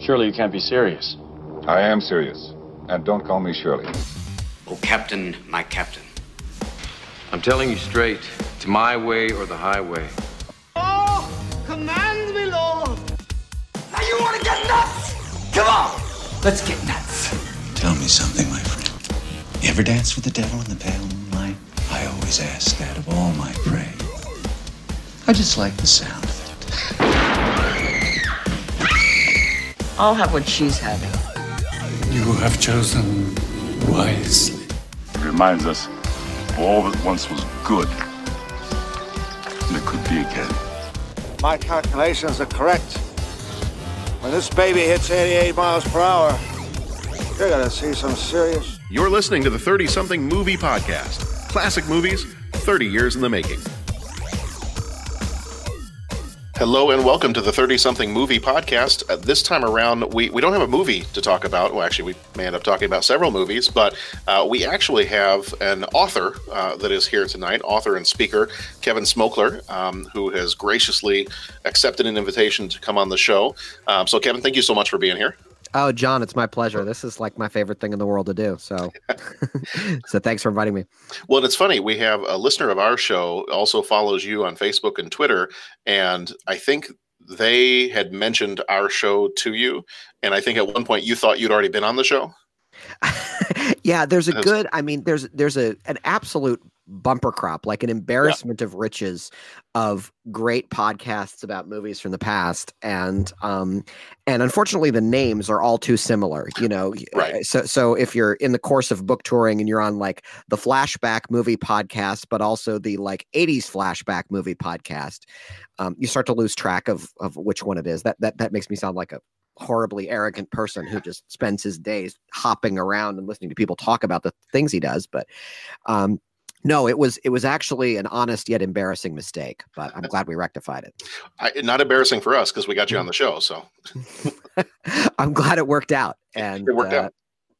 Surely you can't be serious. I am serious. And don't call me Shirley. Oh, Captain, my captain. I'm telling you straight. It's my way or the highway. Oh, command me, Lord. Now you want to get nuts? Come on, let's get nuts. Tell me something, my friend. You ever dance with the devil in the pale moonlight? I always ask that of all my prey. I just like the sound I'll have what she's having. You have chosen wisely. It reminds us of all that once was good. And it could be again. My calculations are correct. When this baby hits 88 miles per hour, you're gonna see some serious. You're listening to the 30 something movie podcast. Classic movies, 30 years in the making. Hello and welcome to the 30 something movie podcast. Uh, this time around, we, we don't have a movie to talk about. Well, actually, we may end up talking about several movies, but uh, we actually have an author uh, that is here tonight, author and speaker, Kevin Smokler, um, who has graciously accepted an invitation to come on the show. Um, so, Kevin, thank you so much for being here. Oh, John, it's my pleasure. This is like my favorite thing in the world to do. So, so thanks for inviting me. Well, it's funny. We have a listener of our show also follows you on Facebook and Twitter, and I think they had mentioned our show to you, and I think at one point you thought you'd already been on the show. yeah, there's a good. I mean, there's there's a an absolute bumper crop, like an embarrassment yeah. of riches of great podcasts about movies from the past. And um and unfortunately the names are all too similar, you know. Right. So so if you're in the course of book touring and you're on like the flashback movie podcast, but also the like 80s flashback movie podcast, um, you start to lose track of of which one it is. That that that makes me sound like a horribly arrogant person who just spends his days hopping around and listening to people talk about the things he does. But um, no, it was it was actually an honest yet embarrassing mistake, but I'm glad we rectified it. I, not embarrassing for us because we got you on the show. So I'm glad it worked out, and it worked uh, out.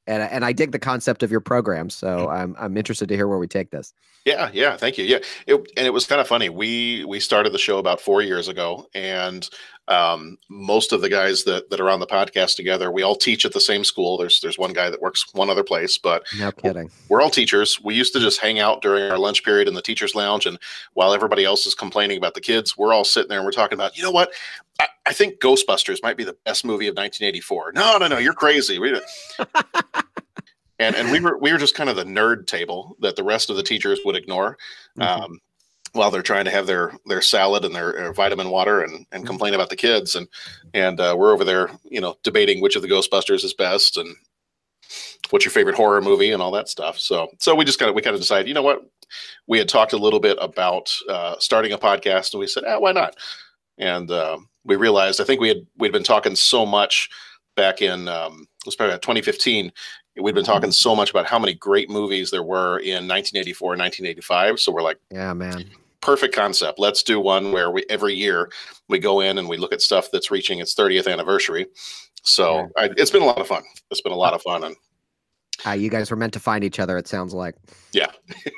And, and I dig the concept of your program, so I'm I'm interested to hear where we take this. Yeah, yeah, thank you. Yeah, it, and it was kind of funny. We we started the show about four years ago, and um, most of the guys that, that are on the podcast together, we all teach at the same school. There's there's one guy that works one other place, but no kidding. We're all teachers. We used to just hang out during our lunch period in the teachers' lounge, and while everybody else is complaining about the kids, we're all sitting there and we're talking about, you know what? I, I think Ghostbusters might be the best movie of 1984. No, no, no, you're crazy. We, and and we were we were just kind of the nerd table that the rest of the teachers would ignore. Mm-hmm. Um, while they're trying to have their their salad and their, their vitamin water and, and mm-hmm. complain about the kids and and uh, we're over there you know debating which of the ghostbusters is best and what's your favorite horror movie and all that stuff. So so we just kind of we kind of decided you know what? We had talked a little bit about uh, starting a podcast and we said ah, why not? And uh, we realized i think we had we'd been talking so much back in um, it was probably about 2015 we'd been talking so much about how many great movies there were in 1984 and 1985 so we're like yeah man perfect concept let's do one where we every year we go in and we look at stuff that's reaching its 30th anniversary so yeah. I, it's been a lot of fun it's been a lot of fun and uh, you guys were meant to find each other it sounds like yeah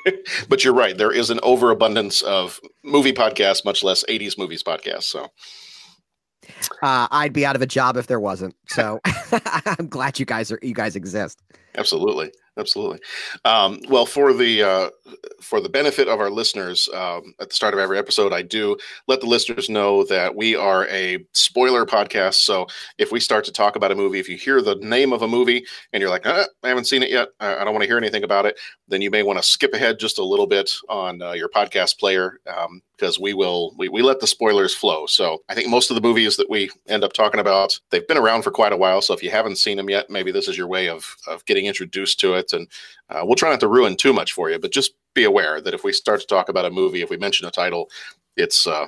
but you're right there is an overabundance of movie podcasts much less 80s movies podcasts so uh, I'd be out of a job if there wasn't. So I'm glad you guys are you guys exist. Absolutely, absolutely. Um, well, for the uh, for the benefit of our listeners, um, at the start of every episode, I do let the listeners know that we are a spoiler podcast. So if we start to talk about a movie, if you hear the name of a movie and you're like, uh, I haven't seen it yet, I don't want to hear anything about it, then you may want to skip ahead just a little bit on uh, your podcast player. Um, because we will we, we let the spoilers flow. So I think most of the movies that we end up talking about, they've been around for quite a while. So if you haven't seen them yet, maybe this is your way of of getting introduced to it. And uh, we'll try not to ruin too much for you, but just be aware that if we start to talk about a movie, if we mention a title, it's uh,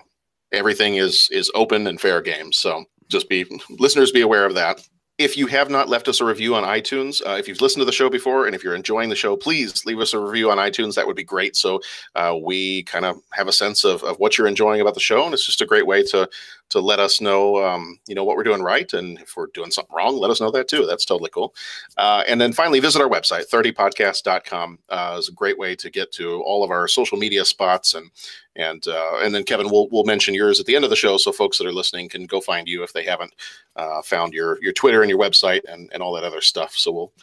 everything is is open and fair game. So just be listeners be aware of that if you have not left us a review on iTunes, uh, if you've listened to the show before and if you're enjoying the show, please leave us a review on iTunes. That would be great. So uh, we kind of have a sense of, of what you're enjoying about the show. And it's just a great way to to let us know, um, you know, what we're doing right, and if we're doing something wrong, let us know that too. That's totally cool. Uh, and then finally, visit our website, 30podcast.com. Uh, is a great way to get to all of our social media spots and and uh, and then Kevin, we'll we'll mention yours at the end of the show, so folks that are listening can go find you if they haven't uh, found your your Twitter and your website and and all that other stuff. So we'll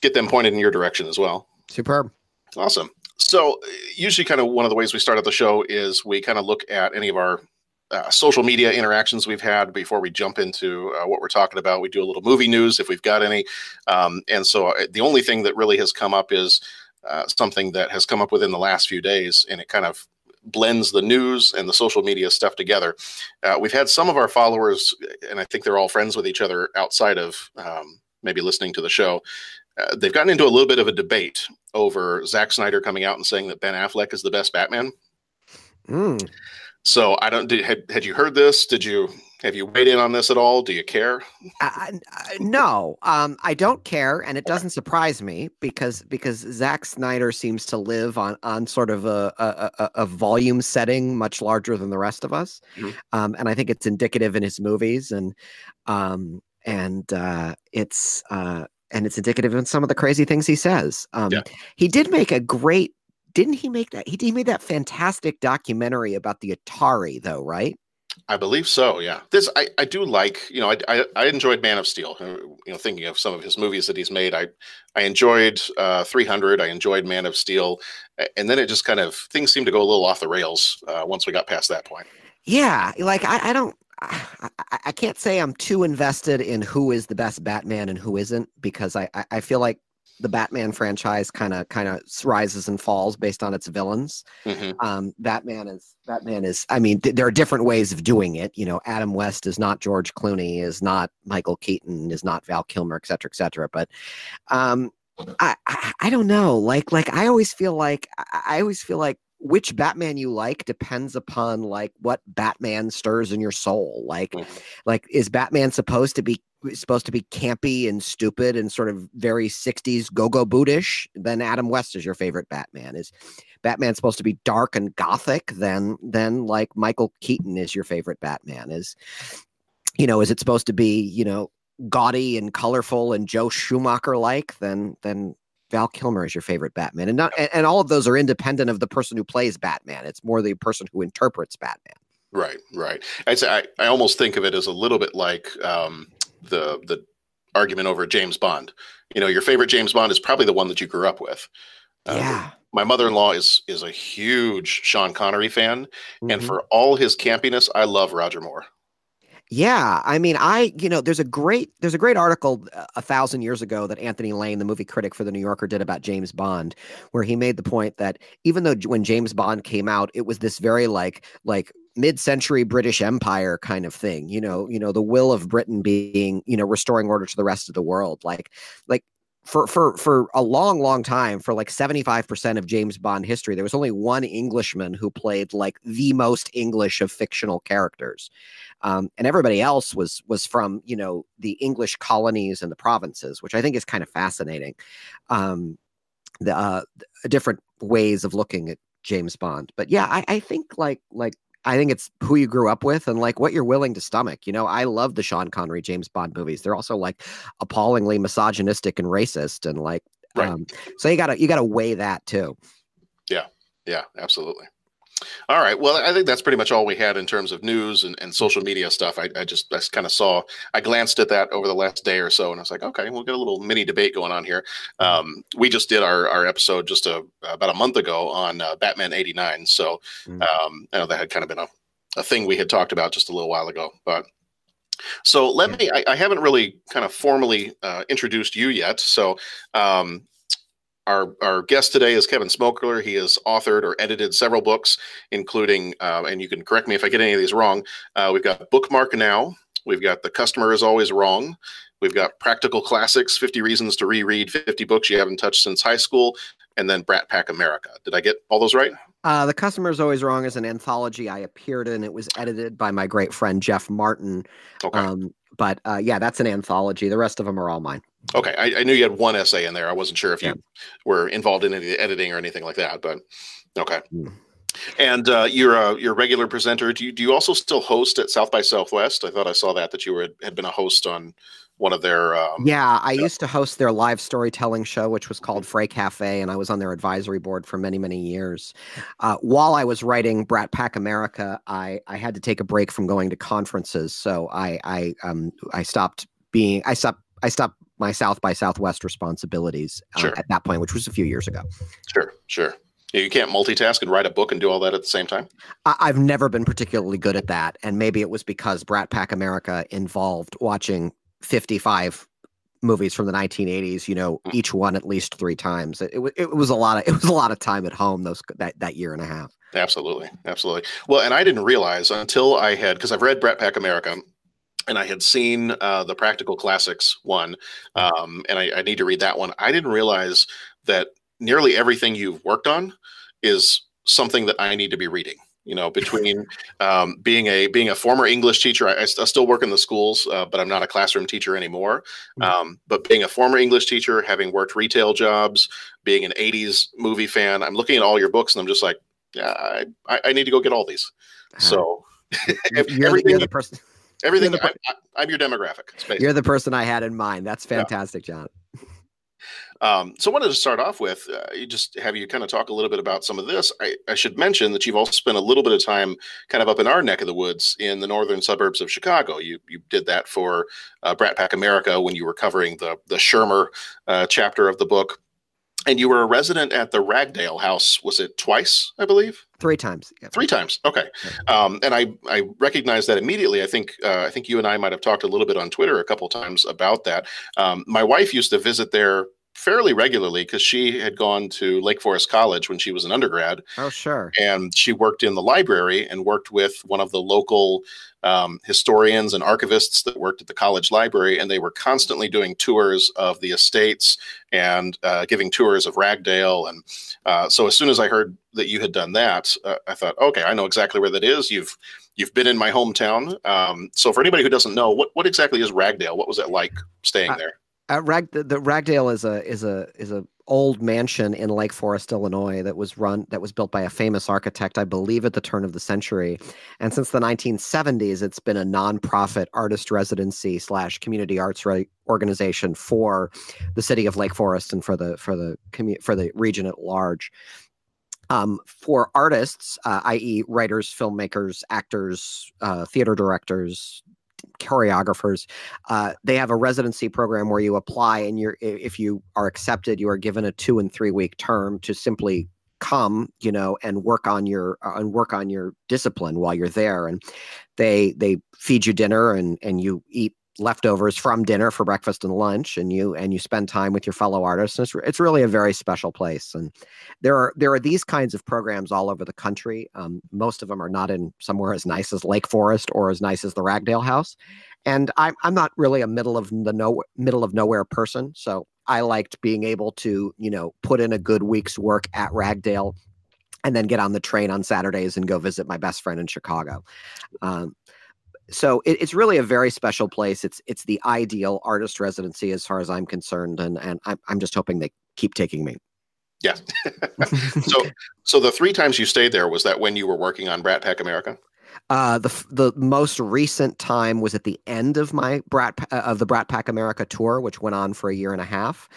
get them pointed in your direction as well. Superb. Awesome. So usually, kind of one of the ways we start out the show is we kind of look at any of our uh, social media interactions we've had before we jump into uh, what we're talking about. We do a little movie news if we've got any. Um, and so uh, the only thing that really has come up is uh, something that has come up within the last few days, and it kind of blends the news and the social media stuff together. Uh, we've had some of our followers, and I think they're all friends with each other outside of um, maybe listening to the show. Uh, they've gotten into a little bit of a debate over Zack Snyder coming out and saying that Ben Affleck is the best Batman. Mm. So I don't. Did, had had you heard this? Did you have you weighed in on this at all? Do you care? Uh, no, um, I don't care, and it doesn't surprise me because because Zack Snyder seems to live on on sort of a a, a volume setting much larger than the rest of us, mm-hmm. um, and I think it's indicative in his movies and um, and uh, it's uh, and it's indicative in some of the crazy things he says. Um, yeah. He did make a great didn't he make that? He, he made that fantastic documentary about the Atari, though, right? I believe so. Yeah, this I, I do like. You know, I, I, I enjoyed Man of Steel. You know, thinking of some of his movies that he's made, I I enjoyed uh, 300. I enjoyed Man of Steel, and then it just kind of things seemed to go a little off the rails uh, once we got past that point. Yeah, like I, I don't. I, I, can't say I'm too invested in who is the best Batman and who isn't because I, I feel like the Batman franchise kind of kind of rises and falls based on its villains. Mm-hmm. Um, Batman is Batman is. I mean, th- there are different ways of doing it. You know, Adam West is not George Clooney, is not Michael Keaton, is not Val Kilmer, et cetera, et cetera. But um, I, I, I don't know. Like like I always feel like I always feel like which Batman you like depends upon like what Batman stirs in your soul. Like, mm-hmm. like is Batman supposed to be supposed to be campy and stupid and sort of very 60s go-go bootish? Then Adam West is your favorite Batman. Is Batman supposed to be dark and gothic? Then then like Michael Keaton is your favorite Batman. Is you know, is it supposed to be, you know, gaudy and colorful and Joel Schumacher like? Then then Val Kilmer is your favorite Batman, and not and, and all of those are independent of the person who plays Batman. It's more the person who interprets Batman. Right, right. I, I almost think of it as a little bit like um, the the argument over James Bond. You know, your favorite James Bond is probably the one that you grew up with. Um, yeah. My mother-in-law is is a huge Sean Connery fan, mm-hmm. and for all his campiness, I love Roger Moore. Yeah, I mean, I you know, there's a great there's a great article uh, a thousand years ago that Anthony Lane, the movie critic for the New Yorker, did about James Bond, where he made the point that even though when James Bond came out, it was this very like like mid-century British Empire kind of thing, you know, you know, the will of Britain being you know restoring order to the rest of the world, like like for for for a long long time for like 75% of James Bond history there was only one Englishman who played like the most English of fictional characters. Um, and everybody else was was from you know the English colonies and the provinces which I think is kind of fascinating. Um, the uh, different ways of looking at James Bond. But yeah I, I think like like I think it's who you grew up with and like what you're willing to stomach. You know, I love the Sean Connery James Bond movies. They're also like appallingly misogynistic and racist and like right. um so you gotta you gotta weigh that too. Yeah. Yeah, absolutely. All right. Well, I think that's pretty much all we had in terms of news and, and social media stuff. I, I just I kind of saw, I glanced at that over the last day or so, and I was like, okay, we'll get a little mini debate going on here. Um, we just did our, our episode just a, about a month ago on uh, Batman 89. So mm. um, I know that had kind of been a, a thing we had talked about just a little while ago. But so let me, I, I haven't really kind of formally uh, introduced you yet. So um, our, our guest today is Kevin Smokler. He has authored or edited several books, including, uh, and you can correct me if I get any of these wrong. Uh, we've got Bookmark Now. We've got The Customer is Always Wrong. We've got Practical Classics 50 Reasons to Reread 50 Books You Haven't Touched Since High School, and then Brat Pack America. Did I get all those right? Uh, the Customer is Always Wrong is an anthology I appeared in. It was edited by my great friend Jeff Martin. Okay. Um, but uh, yeah, that's an anthology. The rest of them are all mine. Okay, I, I, knew you had one essay in there. I wasn't sure if you yeah. were involved in any editing or anything like that, but okay. Mm. And uh, you're a you're a regular presenter. Do you do you also still host at South by Southwest? I thought I saw that that you were had been a host on one of their. Um, yeah, I used to host their live storytelling show, which was called Fray Cafe, and I was on their advisory board for many, many years. Uh, while I was writing Brat Pack America, I I had to take a break from going to conferences, so I I um I stopped being I stopped I stopped my South by Southwest responsibilities uh, Sure. at that point, which was a few years ago. Sure, sure. You can't multitask and write a book and do all that at the same time. I've never been particularly good at that, and maybe it was because Brat Pack America involved watching 55 movies from the 1980s. You know, each one at least three times. It, it, it was a lot of it was a lot of time at home those that that year and a half. Absolutely, absolutely. Well, and I didn't realize until I had because I've read Brat Pack America, and I had seen uh, the Practical Classics one, um, and I, I need to read that one. I didn't realize that nearly everything you've worked on is something that I need to be reading. You know, between um, being a being a former English teacher, I, I still work in the schools, uh, but I'm not a classroom teacher anymore. Um, but being a former English teacher, having worked retail jobs, being an '80s movie fan, I'm looking at all your books and I'm just like, yeah, I, I, I need to go get all these. So You're, the- everything, you're the person. everything, I, I'm your demographic. You're the person I had in mind. That's fantastic, John. Um, so I wanted to start off with uh, just have you kind of talk a little bit about some of this. I, I should mention that you've also spent a little bit of time kind of up in our neck of the woods in the northern suburbs of Chicago. You you did that for uh, Brat Pack America when you were covering the the Shermer uh, chapter of the book, and you were a resident at the Ragdale House. Was it twice? I believe. Three times. Yeah. Three times. Okay. Um, and I, I recognize that immediately. I think uh, I think you and I might have talked a little bit on Twitter a couple times about that. Um, my wife used to visit there fairly regularly because she had gone to Lake Forest College when she was an undergrad, Oh, sure. and she worked in the library and worked with one of the local um, historians and archivists that worked at the college library, and they were constantly doing tours of the estates and uh, giving tours of Ragdale. And uh, so, as soon as I heard that you had done that, uh, I thought, okay, I know exactly where that is. You've you've been in my hometown. Um, so, for anybody who doesn't know, what what exactly is Ragdale? What was it like staying Uh, there? Uh, Rag the, Ragdale is a is a is a old mansion in Lake Forest, Illinois, that was run that was built by a famous architect, I believe, at the turn of the century. And since the 1970s, it's been a nonprofit artist residency slash community arts re- organization for the city of Lake Forest and for the for the commu- for the region at large. Um, for artists, uh, i.e., writers, filmmakers, actors, uh, theater directors, choreographers, uh, they have a residency program where you apply and you're if you are accepted you are given a two and three week term to simply come you know and work on your uh, and work on your discipline while you're there. And they they feed you dinner and and you eat leftovers from dinner for breakfast and lunch and you and you spend time with your fellow artists it's, it's really a very special place and there are there are these kinds of programs all over the country um, most of them are not in somewhere as nice as lake forest or as nice as the ragdale house and I'm I'm not really a middle of the no middle of nowhere person, so I liked being able to you know put in a good week's work at Ragdale, and then get on the train on Saturdays and go visit my best friend in Chicago. Um, so it, it's really a very special place. It's it's the ideal artist residency as far as I'm concerned, and and I'm I'm just hoping they keep taking me. Yeah. so so the three times you stayed there was that when you were working on Brat Pack America? Uh, the the most recent time was at the end of my Brat uh, of the Brat Pack America tour, which went on for a year and a half,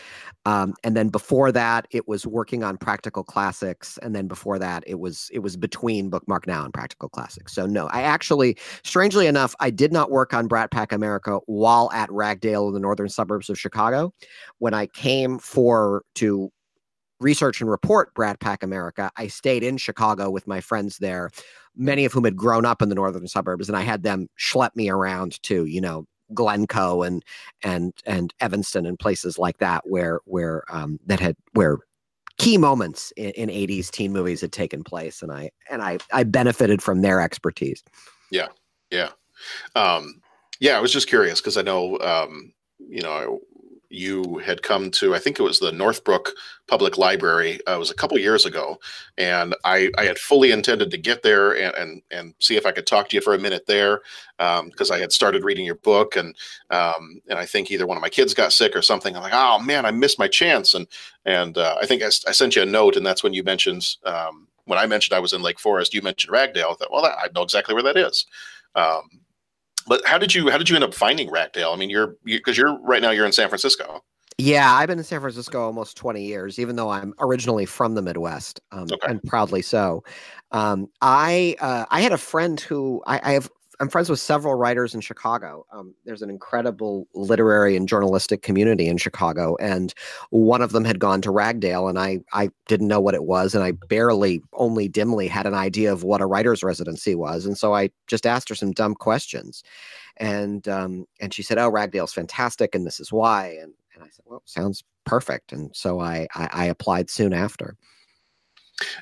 um, and then before that, it was working on Practical Classics, and then before that, it was it was between Bookmark Now and Practical Classics. So no, I actually, strangely enough, I did not work on Brat Pack America while at Ragdale in the northern suburbs of Chicago. When I came for to research and report Brat Pack America, I stayed in Chicago with my friends there, many of whom had grown up in the northern suburbs, and I had them schlep me around to, you know, Glencoe and and and Evanston and places like that where where um, that had where key moments in, in 80s teen movies had taken place and I and I I benefited from their expertise. Yeah. Yeah. Um, yeah, I was just curious because I know, um, you know, you had come to, I think it was the Northbrook Public Library. Uh, it was a couple years ago, and I, I had fully intended to get there and, and and see if I could talk to you for a minute there because I had started reading your book, and um, and I think either one of my kids got sick or something. I'm like, oh man, I missed my chance, and and uh, I think I sent you a note, and that's when you mentioned um, when I mentioned I was in Lake Forest, you mentioned Ragdale. I thought, well, that, I know exactly where that is. But how did you how did you end up finding Ragdale? I mean, you're because you, are right now you're in San Francisco. Yeah, I've been in San Francisco almost 20 years, even though I'm originally from the Midwest, um, okay. and proudly so. Um, I uh, I had a friend who I, I, have I'm friends with several writers in Chicago. Um, there's an incredible literary and journalistic community in Chicago, and one of them had gone to Ragdale, and I I didn't know what it was, and I barely, only dimly had an idea of what a writer's residency was, and so I just asked her some dumb questions, and um, and she said, "Oh, Ragdale's fantastic, and this is why," and and I said, "Well, sounds perfect," and so I, I, I applied soon after.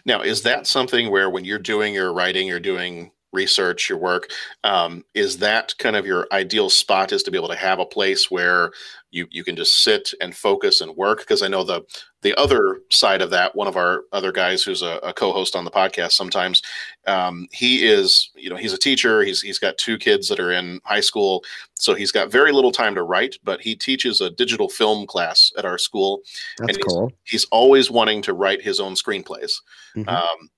Now, is that something where when you're doing your writing, you're doing research, your work, um, is that kind of your ideal spot? Is to be able to have a place where you you can just sit and focus and work? Because I know the the other side of that, one of our other guys who's a, a co-host on the podcast, sometimes um, he is, you know, he's a teacher. He's he's got two kids that are in high school, so he's got very little time to write. But he teaches a digital film class at our school, That's and he's, cool. he's always wanting to write his own screenplays. Mhm. Um,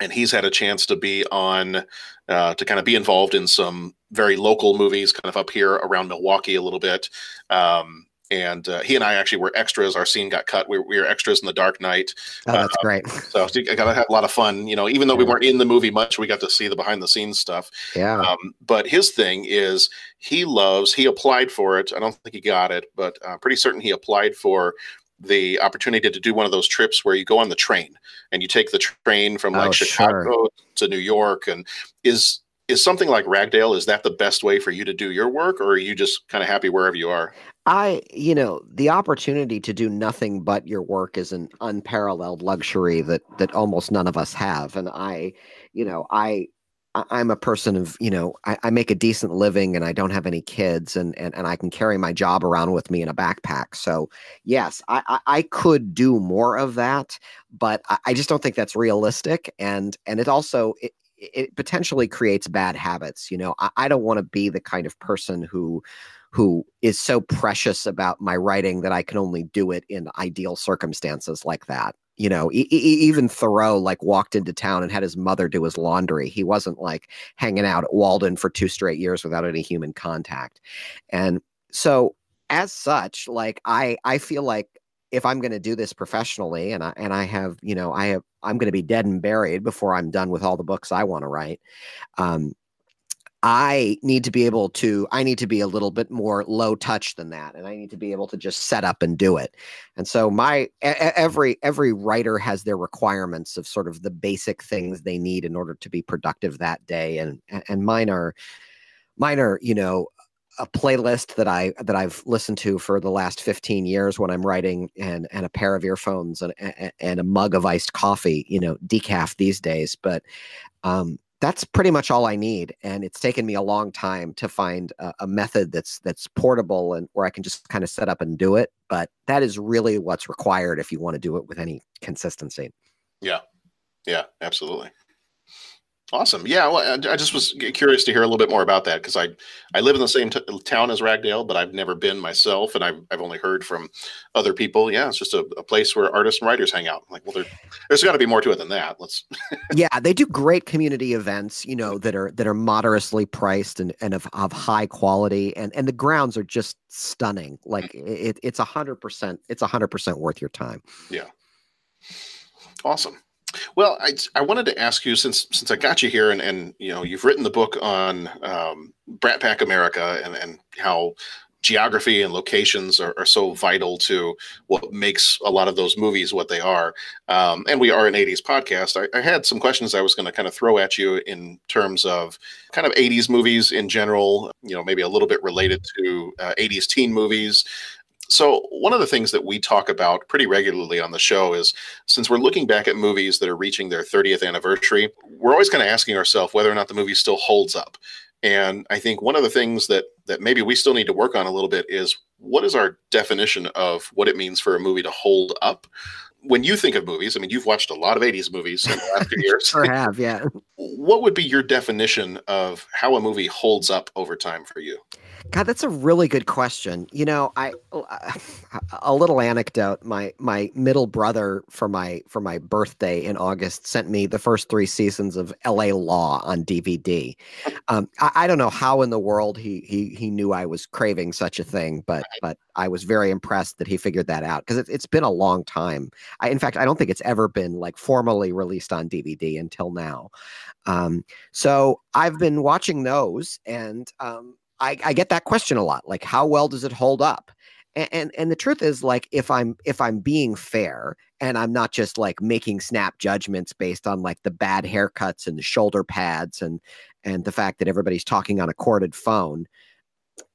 and he's had a chance to be on uh, to kind of be involved in some very local movies kind of up here around milwaukee a little bit. Um, and uh, he and i actually were extras. Our scene got cut. We, we were extras in the dark knight. Oh, that's Uh, great. so i got to have a lot of fun. You know even though we weren't in the movie much we got to see the behind the scenes stuff. Yeah. um, but his thing is he loves he applied for it. I don't think he got it but uh, pretty certain he applied for the opportunity to do one of those trips where you go on the train and you take the train from like Oh, chicago to new york and is is something like ragdale is that the best way for you to do your work or are you just kind of happy wherever you are I, you know, the opportunity to do nothing but your work is an unparalleled luxury that that almost none of us have. And I, you know, I- I'm a person of, you know, I, I make a decent living and I don't have any kids and, and and I can carry my job around with me in a backpack. So yes, I I, I could do more of that, but I, I just don't think that's realistic. And and it also it, it potentially creates bad habits. You know, I, I don't want to be the kind of person who who is so precious about my writing that I can only do it in ideal circumstances like that. You know, e- even Thoreau like walked into town and had his mother do his laundry. He wasn't like hanging out at Walden for two straight years without any human contact. And so as such, like I I feel like if I'm going to do this professionally and I and I have, you know, I have I'm going to be dead and buried before I'm done with all the books I want to write. Um I need to be able to I need to be a little bit more low touch than that and I need to be able to just set up and do it. And so my every every writer has their requirements of sort of the basic things they need in order to be productive that day and and mine are mine are, you know, a playlist that I that I've listened to for the last 15 years when I'm writing and and a pair of earphones and and, and a mug of iced coffee, you know, decaf these days, but um that's pretty much all I need, and it's taken me a long time to find a, a method that's that's portable and where I can just kind of set up and do it. But that is really what's required if you want to do it with any consistency. Yeah, yeah, absolutely. Awesome. Yeah, well, I I just was curious to hear a little bit more about that because I I live in the same t- town as Ragdale, but I've never been myself, and I've I've only heard from other people. Yeah, it's just a, a place where artists and writers hang out. Like, well, there, there's got to be more to it than that. Let's. yeah, they do great community events, you know, that are that are moderately priced and, and of, of high quality, and and the grounds are just stunning. Mm. Like it, it's a hundred percent, it's a hundred percent worth your time. Yeah. Awesome. Well, I, I wanted to ask you since since I got you here and, and you know you've written the book on um, Brat Pack America and, and how geography and locations are, are so vital to what makes a lot of those movies what they are. Um, and we are an 80s podcast. I, I had some questions I was going to kind of throw at you in terms of kind of 80s movies in general, you know, maybe a little bit related to uh, 80s teen movies. So, one of the things that we talk about pretty regularly on the show is since we're looking back at movies that are reaching their 30th anniversary, we're always kind of asking ourselves whether or not the movie still holds up. And I think one of the things that that maybe we still need to work on a little bit is what is our definition of what it means for a movie to hold up? When you think of movies, I mean, you've watched a lot of 80s movies in the last few years. Sure have, yeah. What would be your definition of how a movie holds up over time for you? God, that's a really good question. You know, I a little anecdote. My my middle brother for my for my birthday in August sent me the first three seasons of L.A. Law on DVD. Um, I, I, don't know how in the world he he he knew I was craving such a thing, but but I was very impressed that he figured that out because it, it's been a long time. I, in fact, I don't think it's ever been like formally released on DVD until now. Um, so I've been watching those and. Um, I, I get that question a lot. Like, how well does it hold up? And, and and the truth is like if i'm if i'm being fair and i'm not just like making snap judgments based on like the bad haircuts and the shoulder pads and and the fact that everybody's talking on a corded phone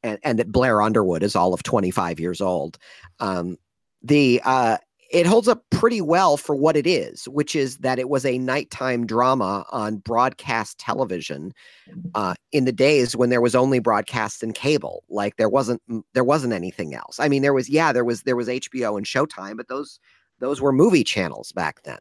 and and that blair underwood is all of 25 years old um the uh it holds up pretty well for what it is, which is that it was a nighttime drama on broadcast television uh, in the days when there was only broadcast and cable. Like there wasn't there wasn't anything else. I mean, there was yeah, there was there was HBO and Showtime, but those those were movie channels back then.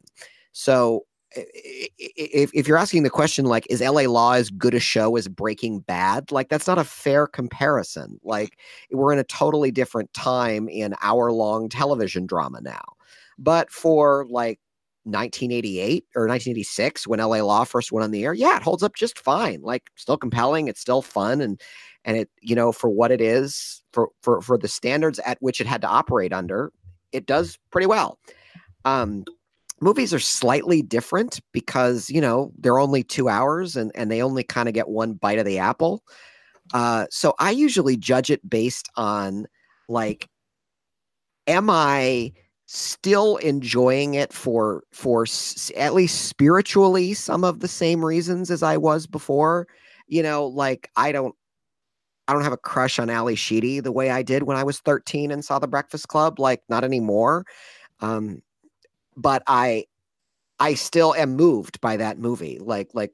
So if, if you're asking the question like is la law as good a show as breaking bad like that's not a fair comparison like we're in a totally different time in hour long television drama now but for like 1988 or 1986 when LA Law first went on the air, yeah, it holds up just fine. Like still compelling, it's still fun and and it you know for what it is for for for the standards at which it had to operate under, it does pretty well. Um movies are slightly different because, you know, they're only 2 hours and and they only kind of get one bite of the apple. Uh so I usually judge it based on like am I still enjoying it for for s- at least spiritually some of the same reasons as I was before. You know, like I don't I don't have a crush on Ally Sheedy the way I did when I was 13 and saw The Breakfast Club, like not anymore. Um, but I I still am moved by that movie, like like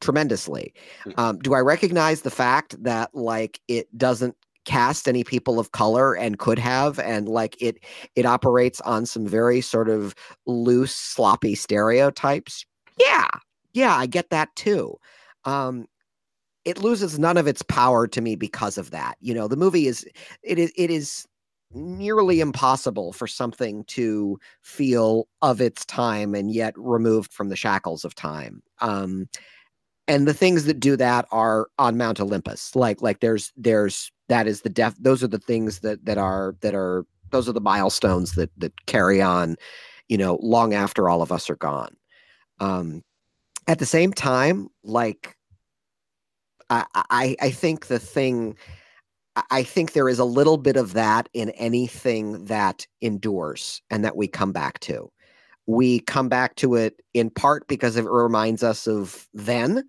tremendously. Mm. Um, do I recognize the fact that like it doesn't cast any people of color and could have and like it it operates on some very sort of loose sloppy stereotypes yeah yeah i get that too um it loses none of its power to me because of that you know the movie is it is it is nearly impossible for something to feel of its time and yet removed from the shackles of time um and the things that do that are on mount olympus like like there's there's that is the def those are the things that that are that are those are the milestones that that carry on you know long after all of us are gone um at the same time like i i, I think the thing I think there is a little bit of that in anything that endures and that we come back to. We come back to it in part because it reminds us of then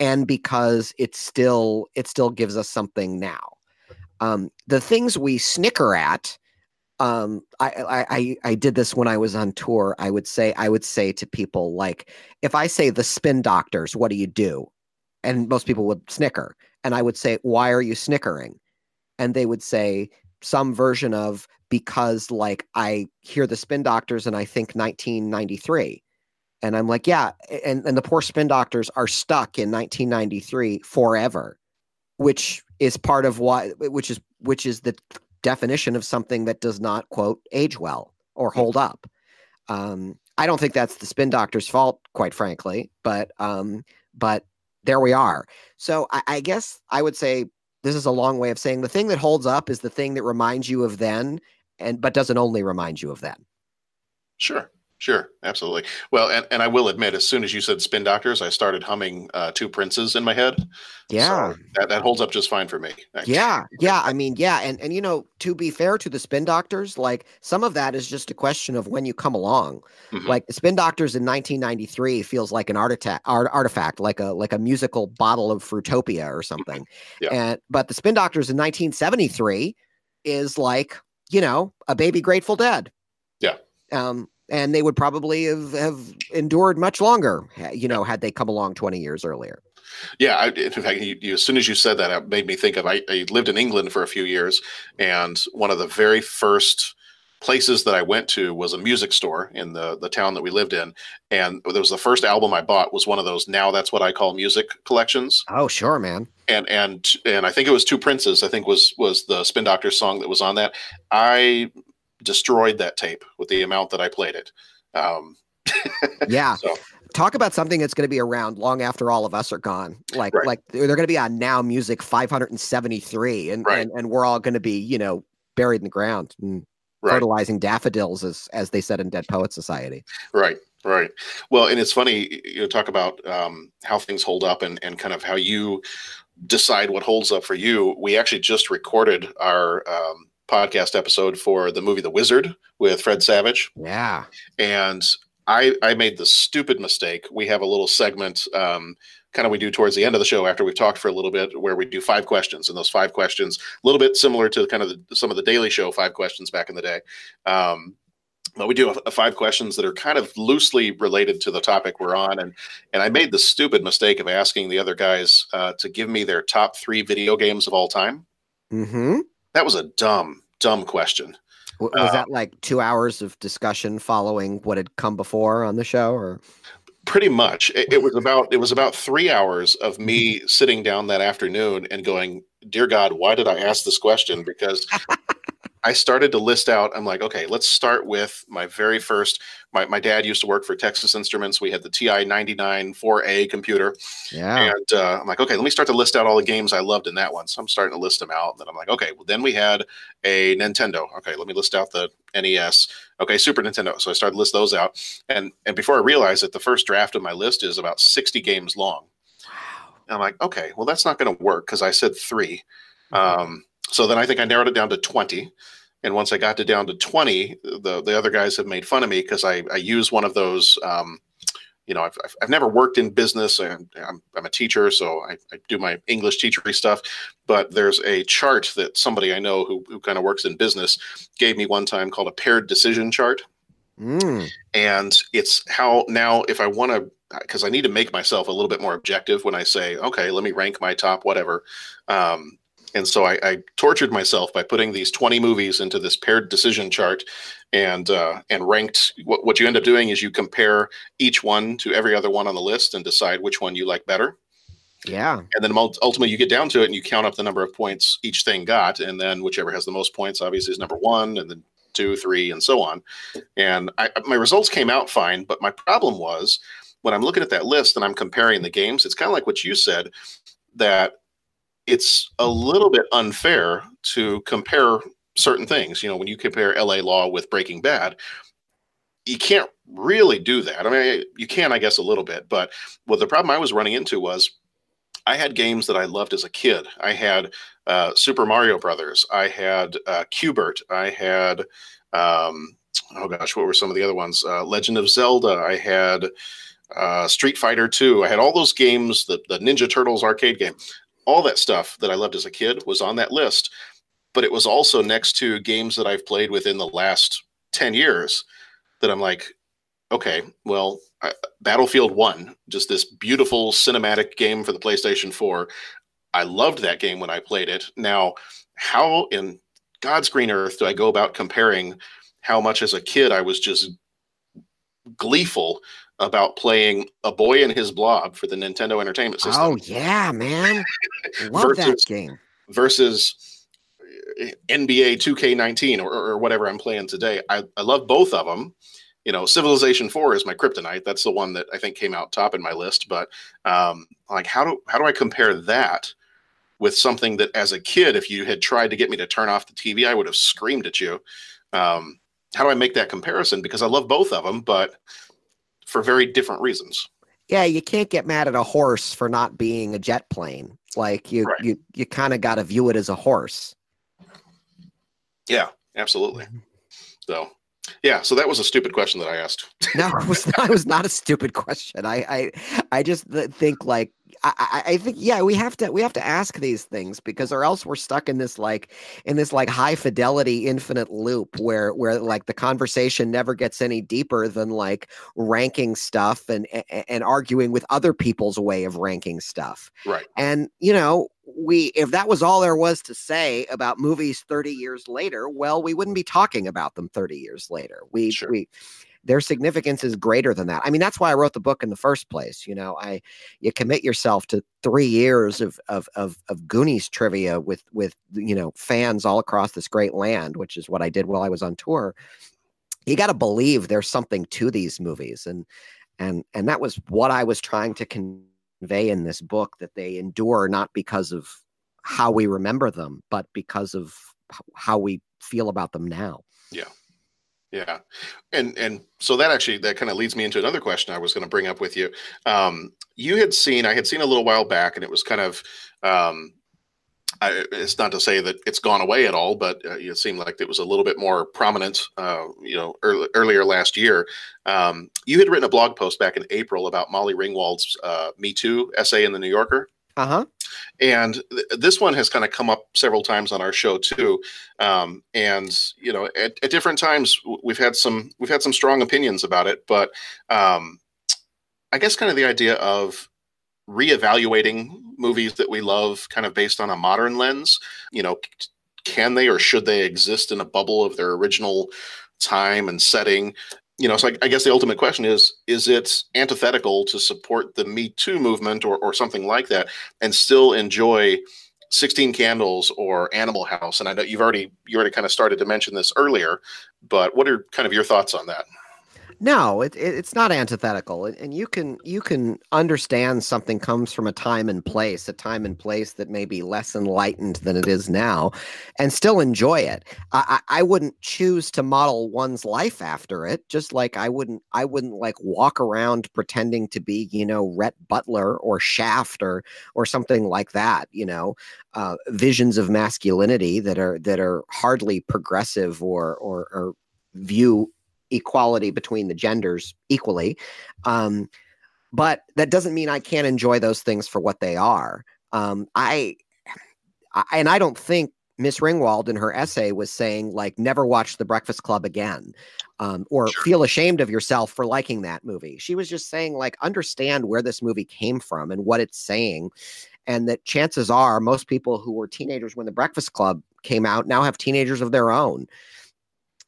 and because it still it still gives us something now. Um, the things we snicker at, um, I, I I did this when I was on tour. I would say I would say to people like, if I say the spin doctors, what do you do? And most people would snicker, and I would say, why are you snickering? And they would say some version of because like I hear the spin doctors and I think 1993 and I'm like, yeah. And, and the poor spin doctors are stuck in 1993 forever, which is part of why, which is, which is the definition of something that does not quote age well or hold up. Um, I don't think that's the spin doctor's fault, quite frankly, but, um, but there we are. So I, I guess I would say this is a long way of saying the thing that holds up is the thing that reminds you of then and but doesn't only remind you of then. Sure. Sure, absolutely. Well, and, and I will admit, as soon as you said spin doctors, I started humming uh, two princes in my head. Yeah, so that, that holds up just fine for me. Yeah, yeah. I mean, yeah, and and you know, to be fair to the spin doctors, like some of that is just a question of when you come along. Mm-hmm. Like the spin doctors in 1993 feels like an artifact, art, artifact, like a like a musical bottle of Fruitopia or something. yeah. And but the spin doctors in 1973 is like you know a baby Grateful Dead. Yeah. Um, and they would probably have, have endured much longer, you know, had they come along 20 years earlier. Yeah, I, in fact, you, you, as soon as you said that, it made me think of I, I, lived in England for a few years, and one of the very first places that I went to was a music store in the the town that we lived in, and it was the first album I bought was one of those. Now that's what I call music collections. Oh, sure, man. And and and I think it was Two Princes. I think was was the Spin Doctor song that was on that. I destroyed that tape with the amount that I played it. Um, yeah. so Talk about something that's going to be around long after all of us are gone. Like, Right. like they're going to be on Now Music 573, and Right. and, and we're all going to be, you know, buried in the ground and Right. fertilizing daffodils, as as they said in Dead Poet Society. Right, right. Well, and it's funny you know, talk about um, how things hold up and, and kind of how you decide what holds up for you. We actually just recorded our um, podcast episode for the movie The Wizard with Fred Savage, Yeah. and I I made the stupid mistake. We have a little segment. Um, Kind of we do towards the end of the show after we've talked for a little bit, where we do five questions, and those five questions, a little bit similar to kind of the, some of the Daily Show five questions back in the day. Um, but we do a, a five questions that are kind of loosely related to the topic we're on and and i made the stupid mistake of asking the other guys uh, to give me their top three video games of all time Mm-hmm. That was a dumb dumb question. Was Uh, that like two hours of discussion following what had come before on the show, or? Pretty much. It, it was about it was about three hours of me sitting down that afternoon and going dear god why did i ask this question? Because i started to list out i'm like okay let's start with my very first my, my dad used to work for texas instruments we had the ti 99 4a computer yeah, And uh, I'm like, okay, let me start to list out all the games I loved in that one. So I'm starting to list them out. And then I'm like, okay, well, then we had a Nintendo. Okay, let me list out the NES. Okay, Super Nintendo. So I started to list those out. And and before I realized it, the first draft of my list is about 60 games long. And I'm like, okay, well, that's not going to work because I said 3 Um, so then I think I narrowed it down to 20. And once I got to down to 20, the, the other guys have made fun of me because I, I use one of those. Um, you know, I've, I've, never worked in business. And I'm, I'm a teacher, so I, I do my English teachery stuff. But there's a chart that somebody I know who, who kind of works in business gave me one time called a paired decision chart. Mm. And it's how now, if I want to, because I need to make myself a little bit more objective when I say, okay, let me rank my top whatever. Um, and so I, I tortured myself by putting these 20 movies into this paired decision chart and uh, and ranked what, what you end up doing is you compare each one to every other one on the list and decide which one you like better. Yeah, and then ultimately you get down to it and you count up the number of points each thing got. And then whichever has the most points obviously is number one and then two three and so on. And I, my results came out fine but my problem was when i'm looking at that list and i'm comparing the games it's kind of like what you said that it's a little bit unfair to compare certain things you know when you compare la law with breaking bad you can't really do that i mean you can i guess a little bit but what the problem i was running into was I had games that I loved as a kid. I had uh, Super Mario Brothers. I had uh, Q*bert. I had um, oh gosh, what were some of the other ones? Uh, Legend of Zelda. I had uh, Street Fighter Two. I had all those games. The the Ninja Turtles arcade game. All that stuff that I loved as a kid was on that list, but it was also next to games that I've played within the last ten years. That I'm like, okay, well, Battlefield 1, just this beautiful cinematic game for the PlayStation 4. I loved that game when I played it. Now, how in God's green earth do I go about comparing how much as a kid I was just gleeful about playing A Boy and His Blob for the Nintendo Entertainment System Oh yeah, man, love that Versus- game. versus uh, NBA 2K19 or, or whatever I'm playing today. I, I love both of them. You know, Civilization 4 is my kryptonite. That's the one that I think came out top in my list. But um, like, how do how do I compare that with something that, as a kid, if you had tried to get me to turn off the TV, I would have screamed at you. Um, how do I make that comparison? Because I love both of them, but for very different reasons. Yeah, you can't get mad at a horse for not being a jet plane. Like you, Right. you, you kind of got to view it as a horse. Yeah, absolutely. So, yeah, so that was a stupid question that I asked. No, it was not, it was not a stupid question. I, I, I just think like I, I think yeah we have to we have to ask these things because or else we're stuck in this like in this like high fidelity infinite loop where where like the conversation never gets any deeper than like ranking stuff and and, and arguing with other people's way of ranking stuff. Right. And you know we if that was all there was to say about movies 30 years later, well, we wouldn't be talking about them 30 years later. We Sure. we their significance is greater than that. I mean, that's why I wrote the book in the first place. You know, I you commit yourself to three years of of of, of Goonies trivia with with you know fans all across this great land, which is what I did while I was on tour. You got to believe there's something to these movies, and and and that was what I was trying to convey in this book that they endure not because of how we remember them, but because of how we feel about them now. Yeah. Yeah. And and so that actually that kind of leads me into another question I was going to bring up with you. Um, you had seen I had seen a little while back, and it was kind of um, I, it's not to say that it's gone away at all, but uh, it seemed like it was a little bit more prominent. Uh, you know, early, earlier last year, um, you had written a blog post back in April about Molly Ringwald's uh, "Me Too" essay in the New Yorker. Uh huh. and th- this one has kind of come up several times on our show too um, and you know at, at different times we've had some we've had some strong opinions about it but um, i guess kind of the idea of reevaluating movies that we love kind of based on a modern lens you know can they or should they exist in a bubble of their original time and setting you know, so I, I guess the ultimate question is: Is it antithetical to support the Me Too movement or, or something like that, and still enjoy Sixteen Candles or Animal House? And I know you've already you already kind of started to mention this earlier, but what are kind of your thoughts on that? No, it, it, it's not antithetical, and, and you can you can understand something comes from a time and place, a time and place that may be less enlightened than it is now, and still enjoy it. I, I, I wouldn't choose to model one's life after it, just like I wouldn't I wouldn't like walk around pretending to be you know Rhett Butler or Shaft or or something like that. You know, uh, visions of masculinity that are that are hardly progressive or or, or view equality between the genders equally. Um, but that doesn't mean I can't enjoy those things for what they are. Um, I, I and I don't think Miss Ringwald in her essay was saying like never watch The Breakfast Club again, um, or feel ashamed of yourself for liking that movie. She was just saying like understand where this movie came from and what it's saying, and that chances are most people who were teenagers when The Breakfast Club came out now have teenagers of their own,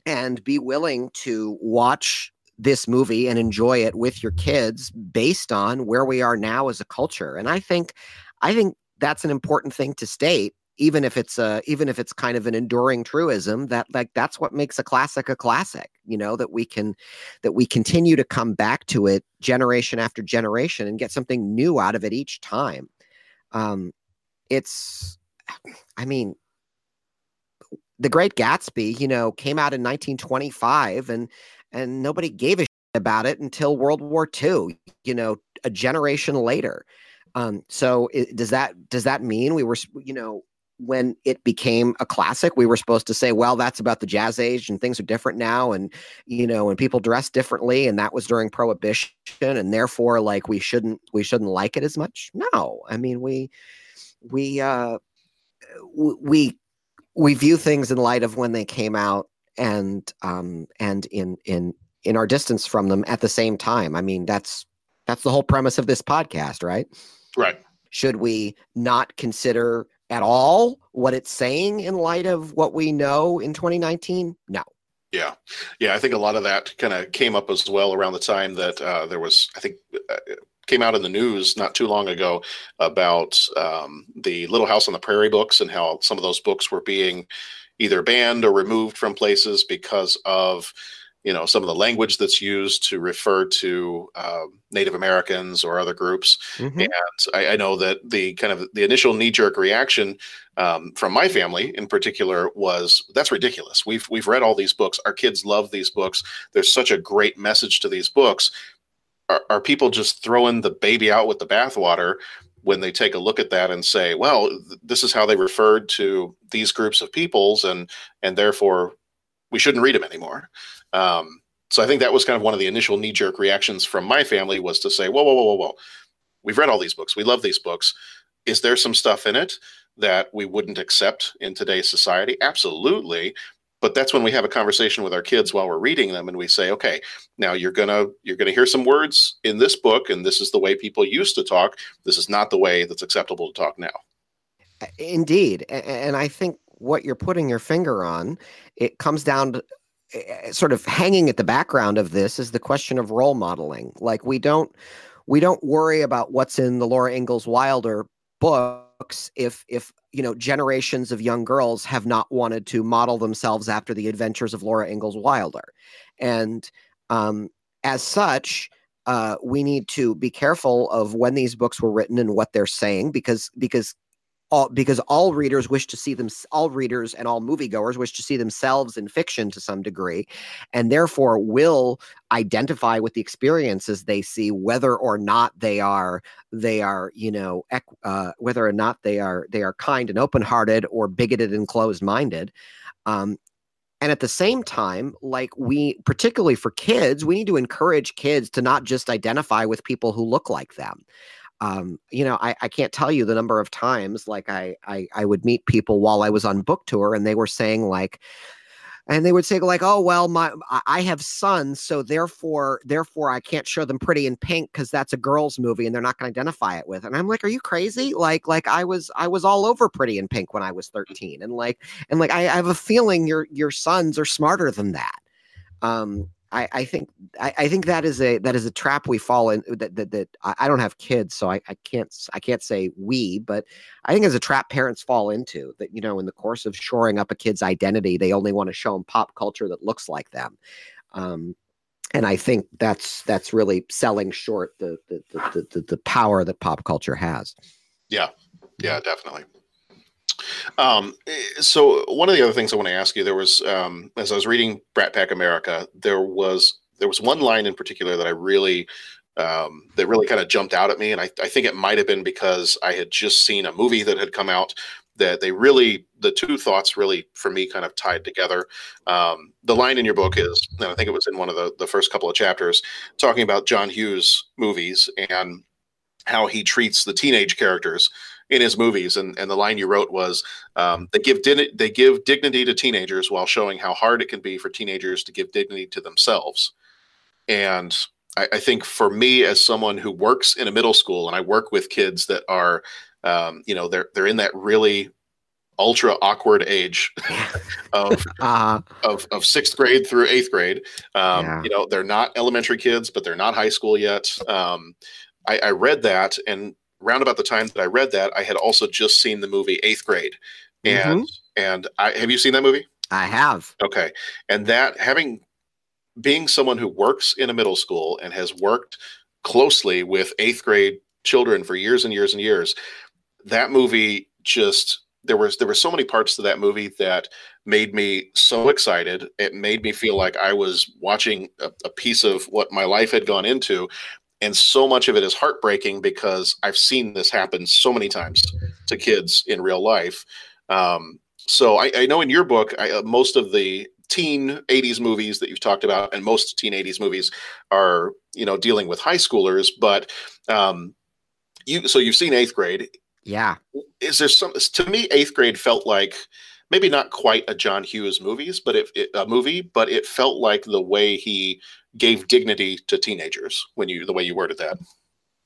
and be willing to watch this movie and enjoy it with your kids based on where we are now as a culture. And I think, I think that's an important thing to state even if it's a even if it's kind of an enduring truism that like that's what makes a classic a classic you know that we can that we continue to come back to it generation after generation and get something new out of it each time um it's i mean the great gatsby you know came out in 1925 and and nobody gave a shit about it until world war ii you know a generation later. Um so it, does that does that mean we were you know when it became a classic we were supposed to say well that's about the jazz age and things are different now and you know and people dress differently and that was during prohibition and therefore like we shouldn't we shouldn't like it as much? No. I mean we we uh we we view things in light of when they came out and um and in in in our distance from them at the same time i mean that's that's the whole premise of this podcast right Right. should we not consider at all what it's saying in light of what we know in 2019 no Yeah, yeah. I think a lot of that kind of came up as well around the time that uh, there was, I think, uh, came out in the news not too long ago about um, the Little House on the Prairie books and how some of those books were being either banned or removed from places because of you know some of the language that's used to refer to um, Native Americans or other groups. Mhm. And I, I know that the kind of the initial knee jerk reaction um, from my family in particular was that's ridiculous. We've we've read all these books. Our kids love these books. There's such a great message to these books. Are, are people just throwing the baby out with the bathwater when they take a look at that and say, well, th- this is how they referred to these groups of peoples, and and therefore we shouldn't read them anymore. Um, so I think that was kind of one of the initial knee jerk reactions from my family was to say, whoa, whoa, whoa, whoa, whoa. We've read all these books. We love these books. Is there some stuff in it that we wouldn't accept in today's society? Absolutely. But that's when we have a conversation with our kids while we're reading them and we say, okay, now you're gonna you're gonna hear some words in this book, and this is the way people used to talk. This is not the way that's acceptable to talk now. Indeed, and I think what you're putting your finger on, it comes down to eh, eh, sort of hanging at the background of this is the question of role modeling. Like we don't we don't worry about what's in the Laura Ingalls Wilder books if if you know generations of young girls have not wanted to model themselves after the adventures of Laura Ingalls Wilder, and um, as such. Uh, we need to be careful of when these books were written and what they're saying because because all because all readers wish to see them all readers and all moviegoers wish to see themselves in fiction to some degree and therefore will identify with the experiences they see whether or not they are they are you know uh, whether or not they are they are kind and open-hearted or bigoted and closed-minded. Um, and at the same time like we particularly for kids we need to encourage kids to not just identify with people who look like them um, you know, I, I can't tell you the number of times like I, I I would meet people while I was on book tour and they were saying like and they would say like oh well my i have sons so therefore therefore i can't show them pretty in pink because that's a girls movie and they're not going to identify it with. And i'm like are you crazy? Like like i was i was all over pretty in pink when i was 13 and like and like i, I have a feeling your your sons are smarter than that. Um I, I think I, I, think that is a that is a trap we fall in that that, that I don't have kids so I, I can't I can't say we but I think as a trap parents fall into that you know in the course of shoring up a kid's identity they only want to show them pop culture that looks like them. Um, and I think that's that's really selling short the the, the the the power that pop culture has. Yeah yeah. definitely um, eh, so one of the other things I want to ask you, there was um, as I was reading Brat Pack America, there was there was one line in particular that I really um, that really kind of jumped out at me, and I, I think it might have been because I had just seen a movie that had come out that they really the two thoughts really for me kind of tied together. Um, the line in your book is, and I think it was in one of the the first couple of chapters, talking about John Hughes movies and how he treats the teenage characters in his movies. And, and the line you wrote was um, they give di- they give dignity to teenagers while showing how hard it can be for teenagers to give dignity to themselves. And I, I think for me, as someone who works in a middle school, and I work with kids that are, um, you know, they're they're in that really ultra awkward age of, uh, of of sixth grade through eighth grade. Um, yeah. You know, they're not elementary kids, but they're not high school yet. Um, I, I, read that, and round about the time that I read that, I had also just seen the movie Eighth Grade, and mm-hmm. and I have you seen that movie? I have. Okay, and that having being someone who works in a middle school and has worked closely with eighth grade children for years and years and years, that movie just there was there were so many parts to that movie that made me so excited. It made me feel like I was watching a, a piece of what my life had gone into, and so much of it is heartbreaking because I've seen this happen so many times to kids in real life. Um, so I, I, know in your book, I, uh, most of the teen 80s movies that you've talked about, and most teen 80s movies are you know dealing with high schoolers. But um, you so you've seen Eighth Grade. Yeah. Is there some? To me, Eighth Grade felt like maybe not quite a John Hughes movies, but it, it, a movie, but it felt like the way he gave dignity to teenagers when you the way you worded that.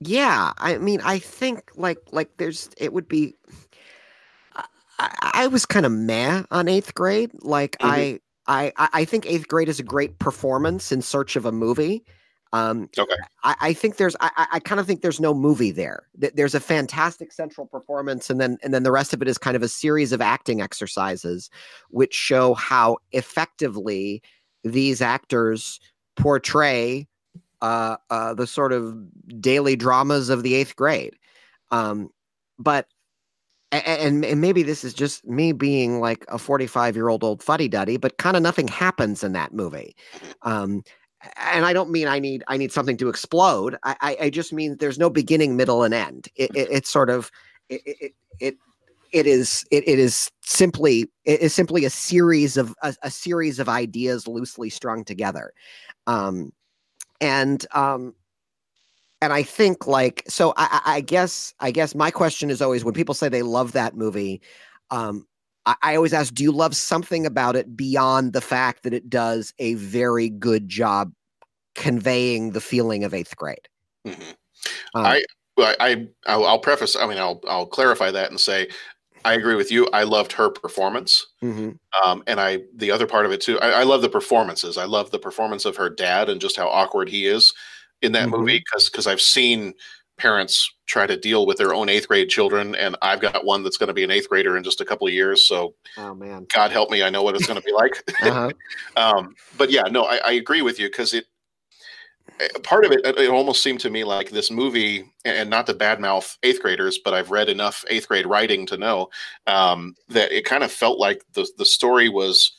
Yeah, I mean, I think like like there's it would be. I, I was kind of meh on eighth grade. Like mm-hmm. I, I I think eighth grade is a great performance in search of a movie. Um, okay. I, I think there's I, I kind of think there's no movie there. There's a fantastic central performance, and then and then the rest of it is kind of a series of acting exercises, which show how effectively these actors portray uh, uh, the sort of daily dramas of the eighth grade. Um, but and, and maybe this is just me being like a 45 year old old fuddy duddy, but kind of nothing happens in that movie. Um, and I don't mean I need I need something to explode. I I, I just mean there's no beginning, middle, and end. It, it it's sort of it it, it it is it, it is simply it is simply a series of a, a series of ideas loosely strung together um and um and i think like so I, I guess i guess my question is always when people say they love that movie um I, I always ask do you love something about it beyond the fact that it does a very good job conveying the feeling of eighth grade mm-hmm. um, i I, I I'll preface. I mean, I'll I'll clarify that and say I agree with you. I loved her performance. Mm-hmm. Um, and I, the other part of it too, I, I, love the performances. I love the performance of her dad and just how awkward he is in that Mm-hmm. movie. Because because I've seen parents try to deal with their own eighth grade children, and I've got one that's going to be an eighth grader in just a couple of years. So Oh man. God help me, I know what it's going to be like. Uh-huh. um, but yeah, no, I, I agree with you because it eh, part of it it almost seemed to me like this movie and not to badmouth eighth graders but i've read enough eighth grade writing to know um, that it kind of felt like the, the story was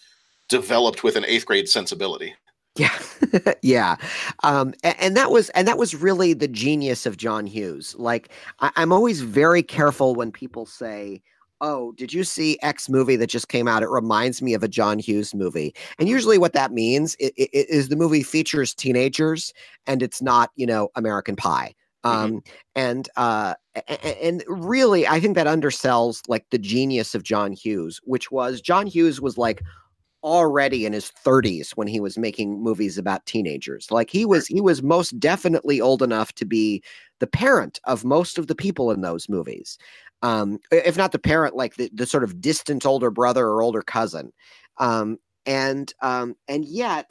developed with an eighth grade sensibility Yeah, yeah, um, and, and that was and that was really the genius of John Hughes. Like, I, I'm always very careful when people say, "Oh, did you see X movie that just came out? It reminds me of a John Hughes movie." And usually, what that means i- i- is the movie features teenagers, and it's not, you know, American Pie. Um, and uh, and really, I think that undersells like the genius of John Hughes, which was John Hughes was like already in his 30s when he was making movies about teenagers. Like he was he was most definitely old enough to be the parent of most of the people in those movies. Um if not the parent like the, the sort of distant older brother or older cousin. Um and um and yet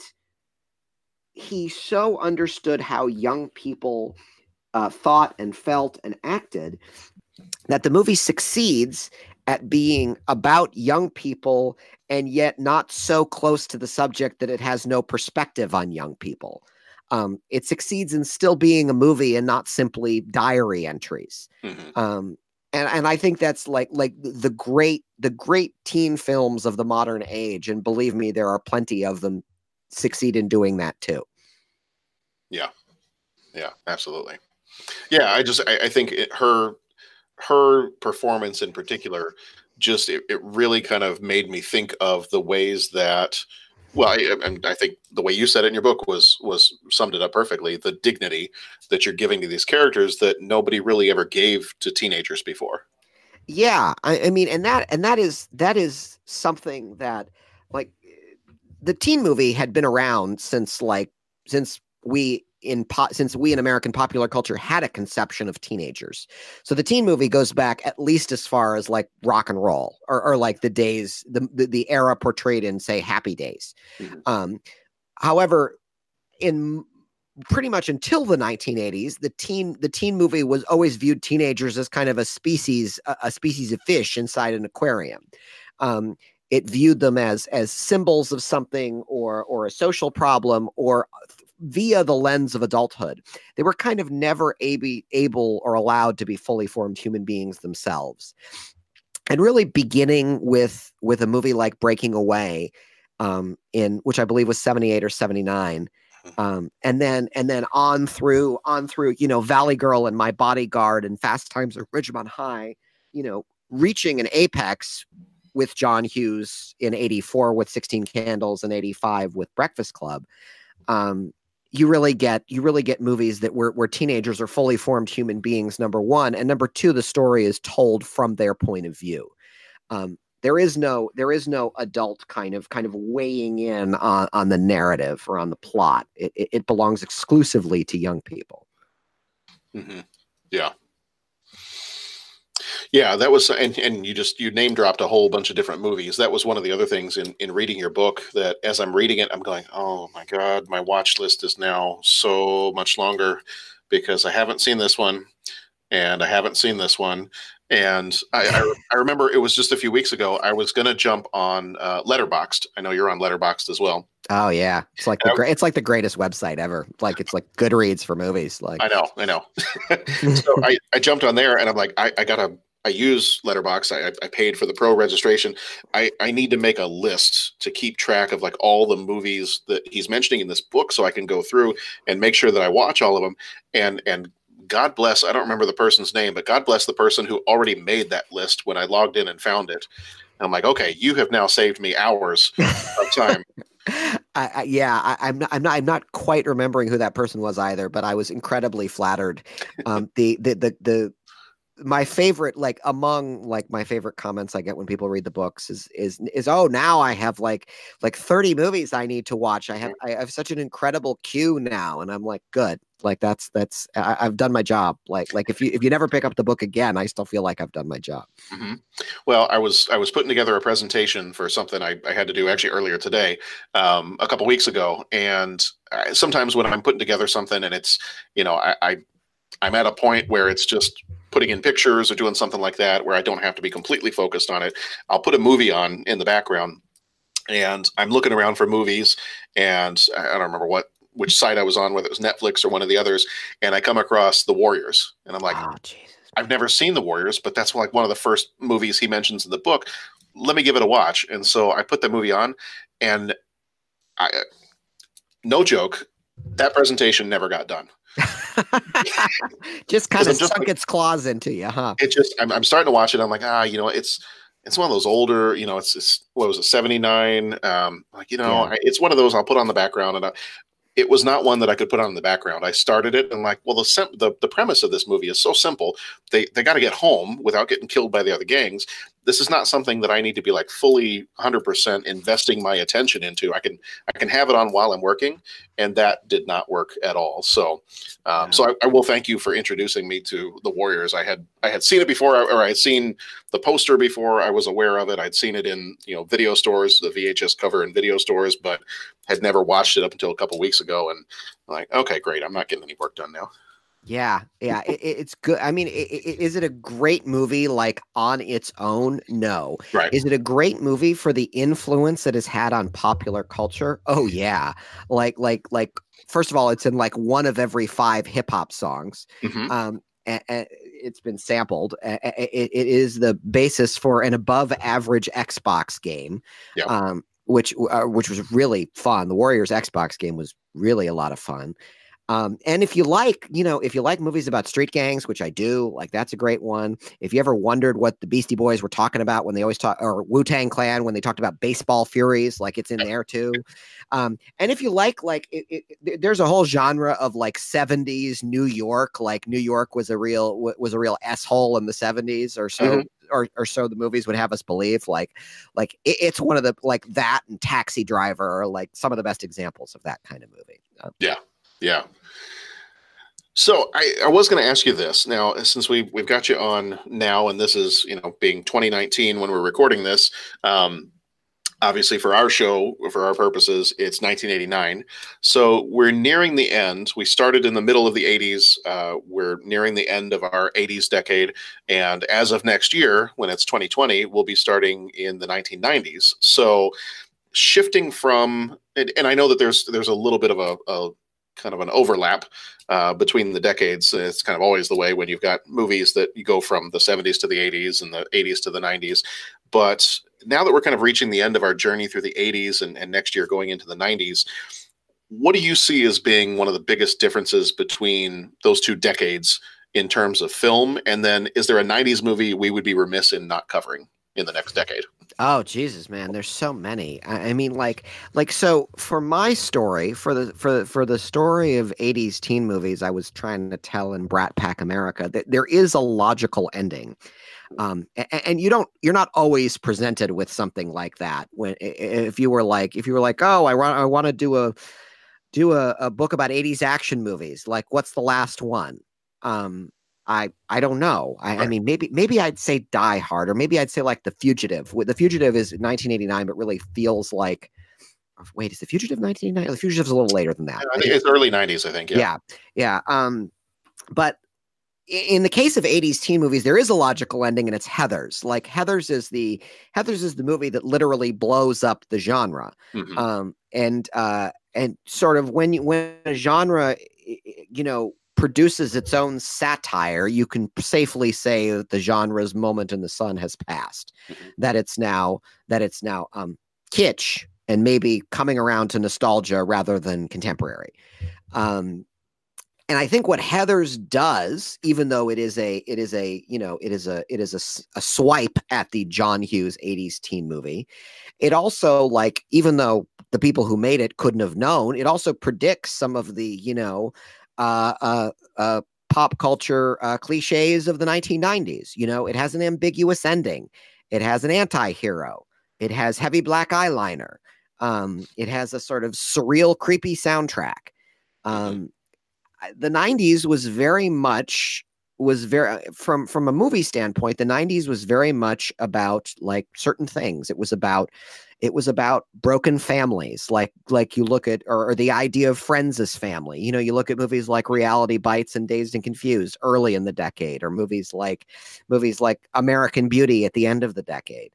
he so understood how young people uh, thought and felt and acted that the movie succeeds at being about young people and yet not so close to the subject that it has no perspective on young people. Um, it succeeds in still being a movie and not simply diary entries. Mhm. Um, and and I think that's like like the great the great teen films of the modern age, and believe me, there are plenty of them succeed in doing that too. yeah yeah absolutely yeah i just i, I think it, her her performance in particular just it, it really kind of made me think of the ways that well I, and I think the way you said it in your book was was summed it up perfectly the dignity that you're giving to these characters that nobody really ever gave to teenagers before. Yeah, I, I mean, and that and that is that is something that like the teen movie had been around since like since we in po- since we in American popular culture had a conception of teenagers. So the teen movie goes back at least as far as like rock and roll or, or like the days the, the the era portrayed in say Happy Days. Mhm. Um, however, in pretty much until the 1980s the teen the teen movie was always viewed teenagers as kind of a species a, a species of fish inside an aquarium um, it viewed them as as symbols of something or or a social problem or via the lens of adulthood they were kind of never able able or allowed to be fully formed human beings themselves and really beginning with with a movie like breaking away um, in which i believe was 78 or 79 um, and then and then on through on through you know Valley Girl and My Bodyguard and Fast Times at Ridgemont High, you know, reaching an apex with John Hughes in '84 with 16 Candles and '85 with Breakfast Club. Um, you really get you really get movies that where where teenagers are fully formed human beings. Number one, and number two, the story is told from their point of view. Um, there is no there is no adult kind of kind of weighing in on, on the narrative or on the plot it, it, it belongs exclusively to young people hmm Yeah. Yeah, that was, and, and you just you name dropped a whole bunch of different movies. That was one of the other things in in reading your book. That as I'm reading it, I'm going, oh my god, my watch list is now so much longer because I haven't seen this one, and I haven't seen this one, and I I, I remember it was just a few weeks ago. I was gonna jump on uh, Letterboxd. I know you're on Letterboxd as well. oh yeah it's like the great it's like the greatest website ever like it's like goodreads for movies like I know, I know. so I, I jumped on there and I'm like, I, I gotta I use Letterbox. I, I paid for the pro registration. I, I need to make a list to keep track of like all the movies that he's mentioning in this book so I can go through and make sure that I watch all of them. And and God bless, I don't remember the person's name, but God bless the person who already made that list when I logged in and found it. And I'm like, okay, you have now saved me hours of time. I, I, yeah, I, I'm not. I'm not. I'm not quite remembering who that person was either. But I was incredibly flattered. Um, the, the the the my favorite like among like my favorite comments i get when people read the books is is is oh now i have like like 30 movies i need to watch. I have i have such an incredible queue now. And i'm like good. Like that's that's I, have done my job. Like like if you if you never pick up the book again i still feel like i've done my job. Mm-hmm. well i was i was putting together a presentation for something i, I had to do actually earlier today um, a couple weeks ago. And I, sometimes when i'm putting together something and it's you know I, I i'm at a point where it's just putting in pictures or doing something like that where I don't have to be completely focused on it. I'll put a movie on in the background and I'm looking around for movies and I don't remember what which site I was on, whether it was Netflix or one of the others, and I come across The Warriors. And I'm like, oh, I've never seen The Warriors, but that's like one of the first movies he mentions in the book. Let me give it a watch. And so I put the movie on and I no joke, that presentation never got done. just kind of sunk like, its claws into you, huh? It just I'm, I'm starting to watch it. I'm like, ah, you know, it's it's one of those older, you know, it's, it's what was it, 79? Um, like, you know, yeah. I, it's one of those I'll put on the background and I, it was not one that I could put on the background. I started it and like, well, the the, the premise of this movie is so simple. They they got to get home without getting killed by the other gangs. This is not something that I need to be like fully 100% investing my attention into. I can I can have it on while I'm working, and that did not work at all. So, um, yeah. so I, I, will thank you for introducing me to the Warriors. I had I had seen it before, or I had seen the poster before. I was aware of it. I'd seen it in you know video stores, the VHS cover in video stores, but had never watched it up until a couple weeks ago. And I'm like, okay, great. I'm not getting any work done now. Yeah, yeah, it, it's good. I mean, it, it, is it a great movie like on its own? No. Right. Is it a great movie for the influence that has had on popular culture? Oh yeah. Like like like first of all, it's in like one of every five hip hop songs. Mm-hmm. Um, and, and, it's been sampled. It, it is the basis for an above average Xbox game. Um, which uh, which was really fun. The Warriors Xbox game was really a lot of fun. Um, and if you like, you know, if you like movies about street gangs, which I do, like that's a great one. If you ever wondered what the Beastie Boys were talking about when they always talk, or Wu Tang Clan when they talked about baseball furies, like it's in there too. Um, and if you like, like, it, it, there's a whole genre of like '70s New York. Like New York was a real was a real s hole in the '70s or so. Mm-hmm or, or so the movies would have us believe like like it, it's one of the like that and taxi driver are like some of the best examples of that kind of movie uh, yeah yeah so I, I was going to ask you this now, since we we've got you on now, and this is you know being 2019 when we're recording this. Um, obviously, for our show, for our purposes, it's 1989. So we're nearing the end. We started in the middle of the 80s. Uh, we're nearing the end of our 80s decade, and as of next year, when it's 2020, we'll be starting in the 1990s. So shifting from and, and, I know that there's there's a little bit of a, a kind of an overlap uh, between the decades. It's kind of always the way when you've got movies that you go from the 70s to the 80s and the 80s to the 90s. But now that we're kind of reaching the end of our journey through the 80s and, and next year going into the 90s, what do you see as being one of the biggest differences between those two decades in terms of film? And then is there a 90s movie we would be remiss in not covering in the next decade? Oh Jesus, man! There's so many. I, I, mean, like, like so for my story, for the for for the story of '80s teen movies, I was trying to tell in Brat Pack America that there is a logical ending, um, and, and, you don't, you're not always presented with something like that. When if you were like, if you were like, oh, I want, I want to do a do a, a book about '80s action movies, like what's the last one? Um, I I don't know. I, right. I, mean, maybe maybe I'd say Die Hard, or maybe I'd say like The Fugitive. The Fugitive is 1989, but really feels like. Wait, is The Fugitive 1989? The Fugitive's a little later than that. I think it's early 90s. I think. Yeah. Yeah. Yeah. Um, but in the case of 80s teen movies there is a logical ending and it's heathers like heathers is the heathers is the movie that literally blows up the genre mm-hmm. um and uh and sort of when you when a genre you know produces its own satire, you can safely say that the genre's moment in the sun has passed. That it's now that it's now um, kitsch and maybe coming around to nostalgia rather than contemporary. Um, and I think what Heathers does, even though it is a it is a you know it is a it is a, a swipe at the John Hughes '80s teen movie, it also like even though the people who made it couldn't have known, it also predicts some of the you know pop culture uh, cliches of the 1990s. You know, it has an ambiguous ending, it has an anti hero, it has heavy black eyeliner, um, it has a sort of surreal, creepy soundtrack. Um, the 90s was very much was very from from a movie standpoint the 90s was very much about like certain things. It was about it was about broken families like like you look at or, or, the idea of friends as family. You know you look at movies like reality bites and dazed and confused early in the decade or movies like movies like american beauty at the end of the decade.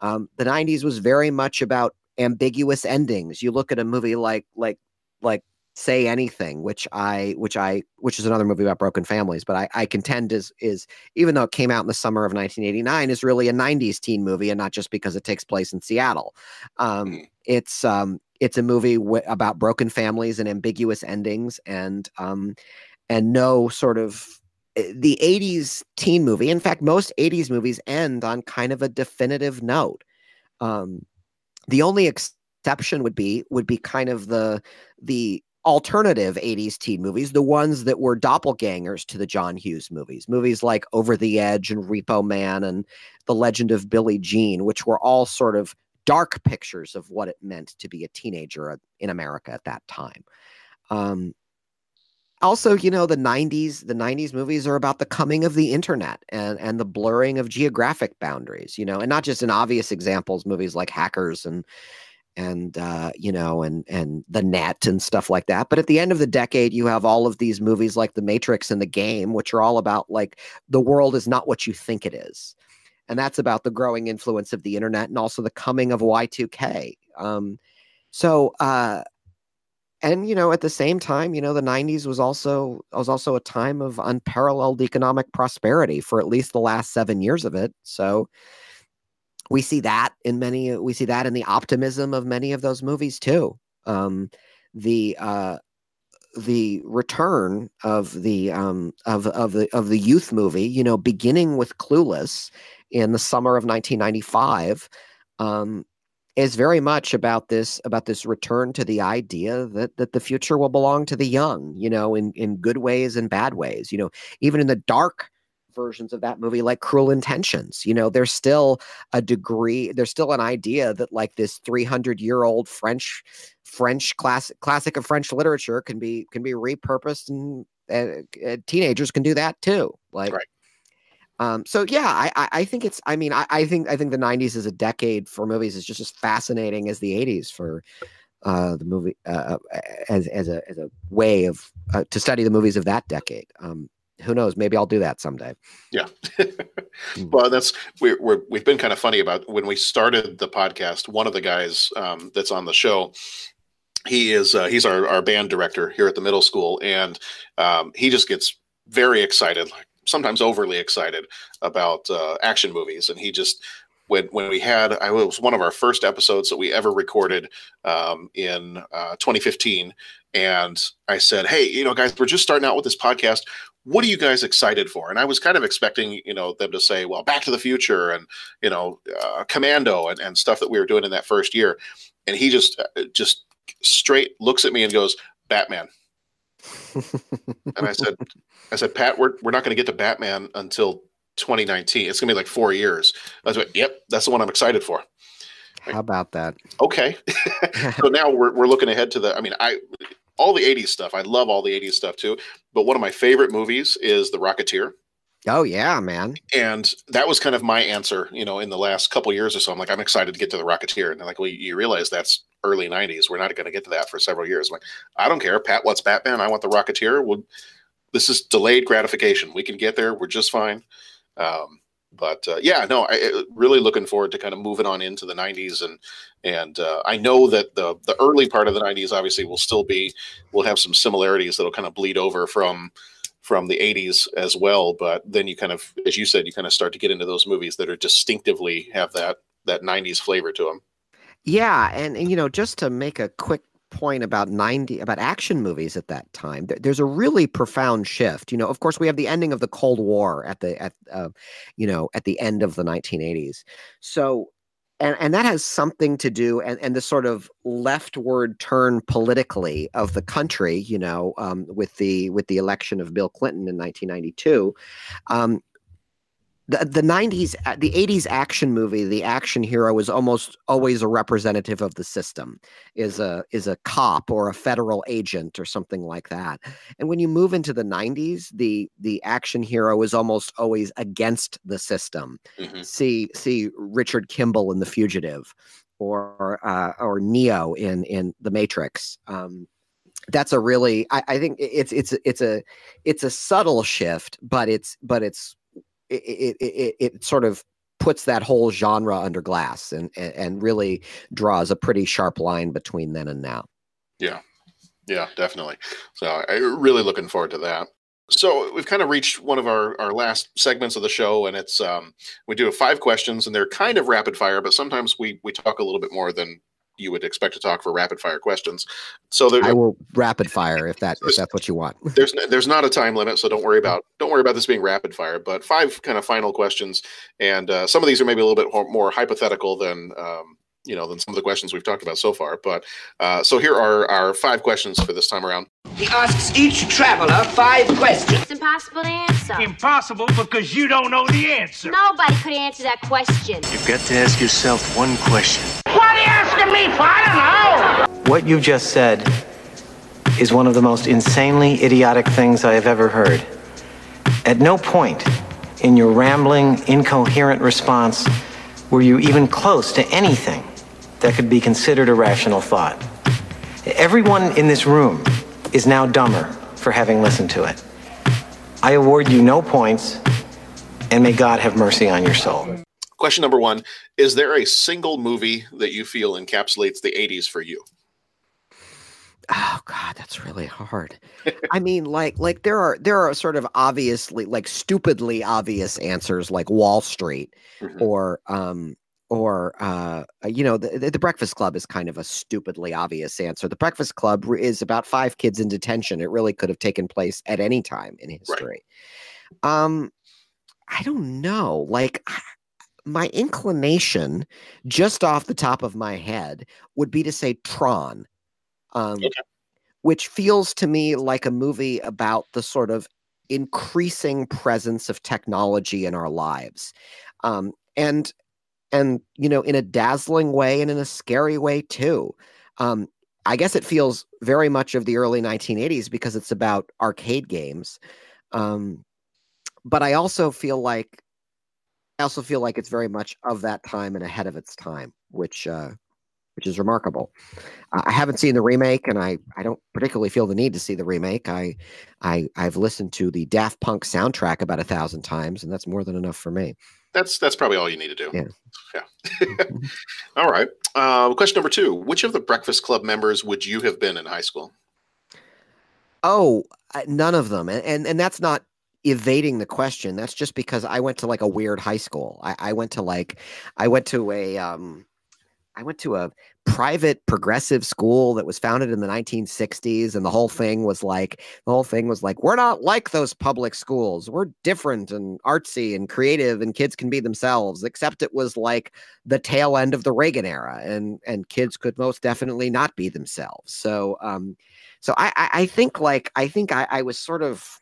Um, the 90s was very much about ambiguous endings. You look at a movie like like like say anything which i which i which is another movie about broken families but i i contend is is even though it came out in the summer of 1989 is really a 90s teen movie and not just because it takes place in seattle um mm. it's um it's a movie w- about broken families and ambiguous endings and um and no sort of eh, the 80s teen movie in fact most 80s movies end on kind of a definitive note um the only exception would be would be kind of the the alternative 80s teen movies, the ones that were doppelgangers to the John Hughes movies, movies like Over the Edge and Repo Man and The Legend of Billie Jean, which were all sort of dark pictures of what it meant to be a teenager in America at that time. Um, also, you know, the 90s, the 90s movies are about the coming of the internet and and the blurring of geographic boundaries, you know, and not just in obvious examples, movies like Hackers and and uh, you know and and the net and stuff like that but at the end of the decade you have all of these movies like the matrix and the game which are all about like the world is not what you think it is and that's about the growing influence of the internet and also the coming of y2k um, so uh, and you know at the same time you know the 90s was also was also a time of unparalleled economic prosperity for at least the last seven years of it so we see that in many we see that in the optimism of many of those movies too. Um, the uh, the return of the um, of of the of the youth movie you know beginning with clueless in the summer of 1995 um, is very much about this about this return to the idea that that the future will belong to the young you know in in good ways and bad ways. You know even in the dark versions of that movie like cruel intentions you know there's still a degree there's still an idea that like this 300 year old french french classic classic of french literature can be can be repurposed and uh, uh, teenagers can do that too like right. Um, so yeah, I, I think it's. I mean, I, I think I think the '90s is a decade for movies is just as fascinating as the '80s for uh, the movie uh, uh, as as a as a way of uh, to study the movies of that decade. Um, who knows? Maybe I'll do that someday. Yeah. Hmm. well, that's we're, we're we've been kind of funny about when we started the podcast. One of the guys um, that's on the show, he is uh, he's our our band director here at the middle school, and um, he just gets very excited, like sometimes overly excited about uh, action movies, and he just when when we had I was one of our first episodes that we ever recorded um, in uh, 2015, and I said, "Hey, you know, guys, we're just starting out with this podcast what are you guys excited for? And I was kind of expecting, you know, them to say, well, Back to the Future and, you know, uh, Commando and, and stuff that we were doing in that first year. And he just, uh, just straight looks at me and goes, Batman. and I said, I said, Pat, we're, we're not going to get to Batman until 2019. It's going to be like four years. I was like, yep, that's the one I'm excited for. How about that? Okay. so now we're, we're looking ahead to the, I mean, I, all the 80s stuff. I love all the 80s stuff too. But one of my favorite movies is The Rocketeer. Oh yeah, man. And that was kind of my answer, you know, in the last couple years or so. I'm like, I'm excited to get to the Rocketeer. And they're like, well, you realize that's early 90s. We're not going to get to that for several years. I'm like, I don't care. Pat wants Batman. I want the Rocketeer. Well, this is delayed gratification. We can get there. We're just fine. Um, but uh, yeah, no, I really looking forward to kind of moving on into the 90s and and uh, I know that the the early part of the 90s obviously will still be will have some similarities that'll kind of bleed over from from the 80s as well but then you kind of as you said you kind of start to get into those movies that are distinctively have that that 90s flavor to them yeah and, and you know just to make a quick point about 90 about action movies at that time there's a really profound shift you know of course we have the ending of the cold war at the at uh, you know at the end of the 1980s so and and that has something to do and and the sort of leftward turn politically of the country you know um, with the with the election of bill clinton in 1992 um, the, the 90s uh, the 80s action movie the action hero is almost always a representative of the system is a is a cop or a federal agent or something like that. And when you move into the 90s the the action hero is almost always against the system. Mhm. see see richard kimball in the fugitive or uh, or neo in in the matrix. Um that's a really I, I think it's it's it's a it's a subtle shift but it's but it's it, it, it, it sort of puts that whole genre under glass and, and really draws a pretty sharp line between then and now. Yeah, yeah, definitely. So I really looking forward to that. So we've kind of reached one of our, our last segments of the show, and it's um, we do have five questions, and they're kind of rapid fire, but sometimes we we talk a little bit more than you would expect to talk for rapid fire questions. So there, I will rapid fire if that if that's what you want. there's there's not a time limit, so don't worry about don't worry about this being rapid fire. But five kind of final questions, and uh, some of these are maybe a little bit more, more hypothetical than um, you know than some of the questions we've talked about so far. But uh, so here are our five questions for this time around. He asks each traveler five questions. It's impossible to answer. Impossible because you don't know the answer. Nobody could answer that question. You've got to ask yourself one question. What are you asking me for? I don't know. What you've just said is one of the most insanely idiotic things I have ever heard. At no point in your rambling, incoherent response were you even close to anything that could be considered a rational thought. Everyone in this room is now dumber for having listened to it. I award you no points, and may God have mercy on your soul. Question number one: Is there a single movie that you feel encapsulates the '80s for you? Oh God, that's really hard. I mean, like, like there are there are sort of obviously like stupidly obvious answers like Wall Street Mhm. or um or uh you know the, the Breakfast Club is kind of a stupidly obvious answer. The Breakfast Club is about five kids in detention. It really could have taken place at any time in history. Um, I don't know. Like my inclination, just off the top of my head, would be to say Tron um, which feels to me like a movie about the sort of increasing presence of technology in our lives um, and and you know in a dazzling way and in a scary way too um, i guess it feels very much of the early 1980s because it's about arcade games um, but i also feel like i also feel like it's very much of that time and ahead of its time which uh, which is remarkable. I haven't seen the remake, and I, I don't particularly feel the need to see the remake. I I I've listened to the Daft Punk soundtrack about a thousand times, and that's more than enough for me. That's that's probably all you need to do. Yeah. Yeah. all right. Uh, question number two: Which of the Breakfast Club members would you have been in high school? Oh, none of them, and and, and that's not evading the question. That's just because I went to like a weird high school. I, I went to like I went to a um I went to a private progressive school that was founded in the 1960s and the whole thing was like the whole thing was like we're not like those public schools. We're different and artsy and creative and kids can be themselves except it was like the tail end of the Reagan era and and kids could most definitely not be themselves. So um so I I, I think like I think I, I was sort of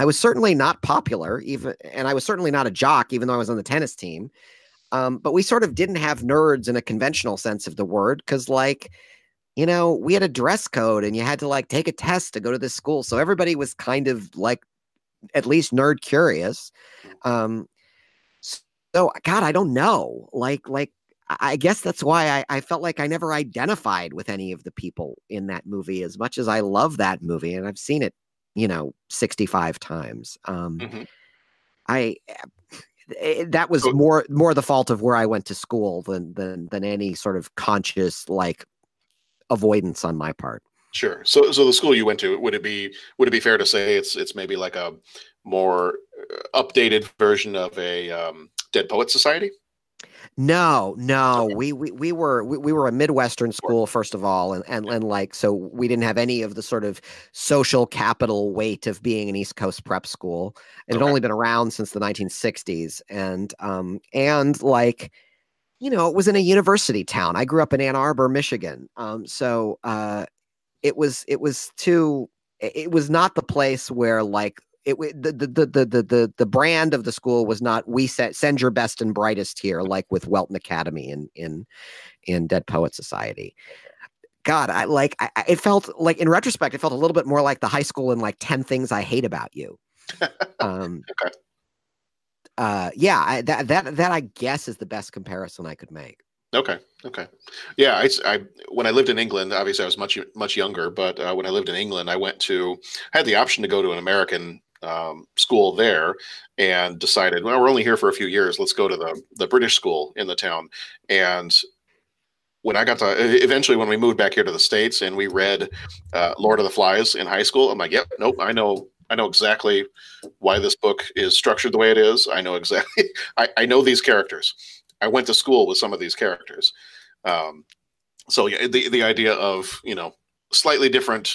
I was certainly not popular even and I was certainly not a jock even though I was on the tennis team um, but we sort of didn't have nerds in a conventional sense of the word because, like, you know, we had a dress code and you had to like take a test to go to this school. So everybody was kind of like at least nerd curious. Um, so, God, I don't know. Like, like, I guess that's why I, I felt like I never identified with any of the people in that movie as much as I love that movie and I've seen it, you know, 65 times. Um, Mhm. I eh, that was more more the fault of where I went to school than than than any sort of conscious like avoidance on my part. Sure. So, so the school you went to would it be would it be fair to say it's it's maybe like a more uh, updated version of a um, Dead Poet Society? No, no, we, we we were we, we were a midwestern school first of all, and, and and like so we didn't have any of the sort of social capital weight of being an East Coast prep school. It had only been around since the 1960s, and um and like you know, it was in a university town. I grew up in Ann Arbor, Michigan. Um, so uh, it was it was too. It was not the place where like it the the the the the the brand of the school was not we set, send your best and brightest here like with Welton Academy in in in Dead Poet Society. God, I like I, it felt like in retrospect, it felt a little bit more like the high school in like 10 things I hate about you. um okay. uh yeah, I, that that that I guess is the best comparison I could make. Okay. Okay. Yeah. I, I, when I lived in England, obviously I was much, much younger, but uh, when I lived in England, I went to, I had the option to go to an American um, school there and decided, well, we're only here for a few years. Let's go to the, the British school in the town. And when I got to, eventually when we moved back here to the States and we read uh, Lord of the Flies in high school, I'm like, yep, nope, I know I know exactly why this book is structured the way it is. I know exactly. I, I know these characters. I went to school with some of these characters. Um, so yeah, the the idea of you know slightly different,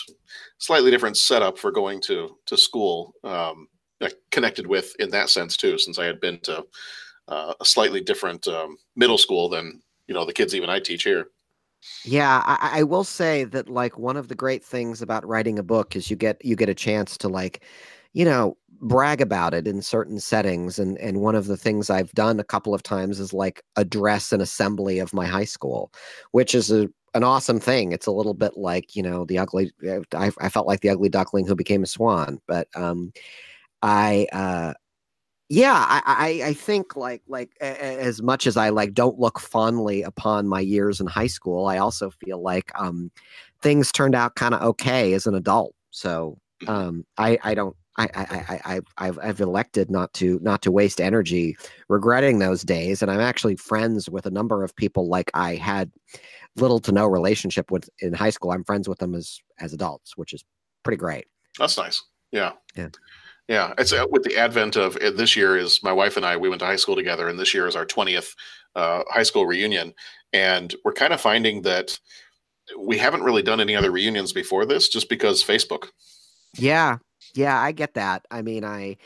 slightly different setup for going to to school um, connected with in that sense too, since I had been to uh, a slightly different um, middle school than you know the kids even I teach here. Yeah, I, I, will say that like one of the great things about writing a book is you get you get a chance to like, you know, brag about it in certain settings and and one of the things I've done a couple of times is like address an assembly of my high school which is a an awesome thing it's a little bit like you know the ugly uh, I, I felt like the ugly duckling who became a swan but um I uh yeah I, I i think like like as much as i like don't look fondly upon my years in high school i also feel like um things turned out kind of okay as an adult so mm-hmm. um i i don't I, I, I, I've, I've elected not to, not to waste energy regretting those days. And I'm actually friends with a number of people like I had little to no relationship with in high school. I'm friends with them as, as adults, which is pretty great. That's nice. Yeah. Yeah. Yeah. It's uh, with the advent of uh, this year is my wife and I, we went to high school together and this year is our 20th uh, high school reunion. And we're kind of finding that we haven't really done any other reunions before this just because Facebook. Yeah, yeah, I get that. I mean, I,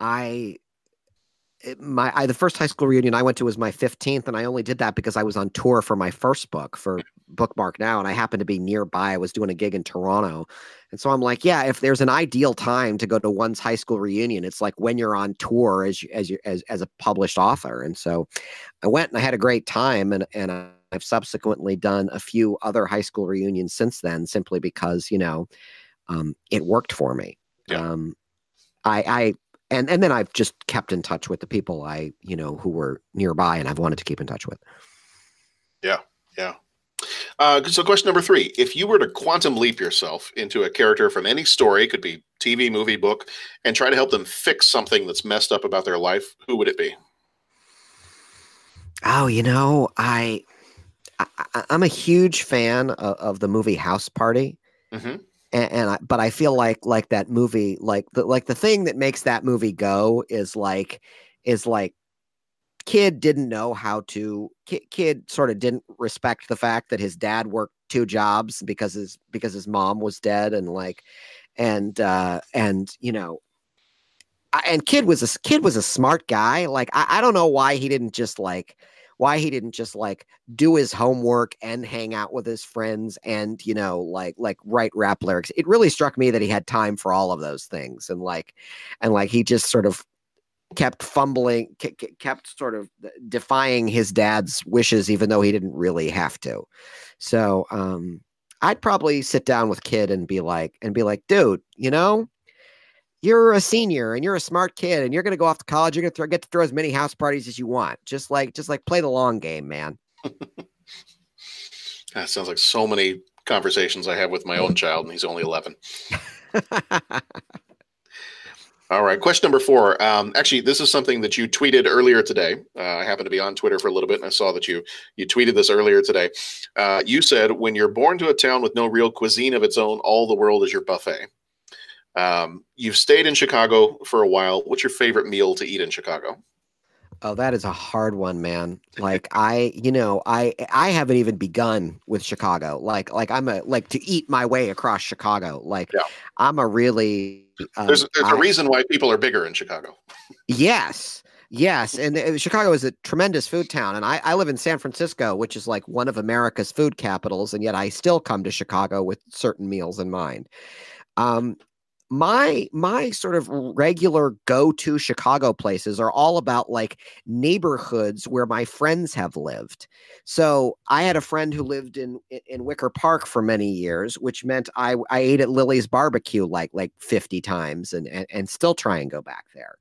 I, my I, the first high school reunion I went to was my 15th, and I only did that because I was on tour for my first book for Bookmark Now, and I happened to be nearby. I was doing a gig in Toronto, and so I'm like, yeah, if there's an ideal time to go to one's high school reunion, it's like when you're on tour as as you as as a published author. And so I went and I had a great time, and and I've subsequently done a few other high school reunions since then, simply because you know um, it worked for me. Yeah. Um, I, I, and and then I've just kept in touch with the people I, you know, who were nearby, and I've wanted to keep in touch with. Yeah, yeah. Uh, so, question number three: If you were to quantum leap yourself into a character from any story, could be TV, movie, book, and try to help them fix something that's messed up about their life, who would it be? Oh, you know, I, I am a huge fan of, of, the movie House Party. Mm-hmm and, and I, but I feel like like that movie, like the like the thing that makes that movie go is like is like kid didn't know how to kid, kid sort of didn't respect the fact that his dad worked two jobs because his because his mom was dead and like and uh and you know and kid was a kid was a smart guy. Like I, I don't know why he didn't just like why he didn't just like do his homework and hang out with his friends and you know like like write rap lyrics. It really struck me that he had time for all of those things and like and like he just sort of kept fumbling kept sort of defying his dad's wishes even though he didn't really have to. So um i'd probably sit down with kid and be like and be like dude you know you're a senior and you're a smart kid and you're going to go off to college. You're going to get to throw as many house parties as you want. Just like, just like play the long game, man. that sounds like so many conversations I have with my own child, and he's only 11. All right. Question number four. Um, actually, this is something that you tweeted earlier today. Uh, I happened to be on Twitter for a little bit, and I saw that you you tweeted this earlier today. Uh, you said, "When you're born to a town with no real cuisine of its own, all the world is your buffet." Um, you've stayed in Chicago for a while. What's your favorite meal to eat in Chicago? Oh, that is a hard one, man. Like I, you know, I I haven't even begun with Chicago. Like like I'm a like to eat my way across Chicago. Like yeah. I'm a really um, there's there's I, a reason why people are bigger in Chicago. yes. Yes, and uh, Chicago is a tremendous food town, and I, I live in San Francisco, which is like one of America's food capitals, and yet I still come to Chicago with certain meals in mind. Um, my my sort of regular go-to Chicago places are all about like neighborhoods where my friends have lived. So I had a friend who lived in in Wicker Park for many years, which meant I I ate at Lily's barbecue like like 50 times and and, and still try and go back there.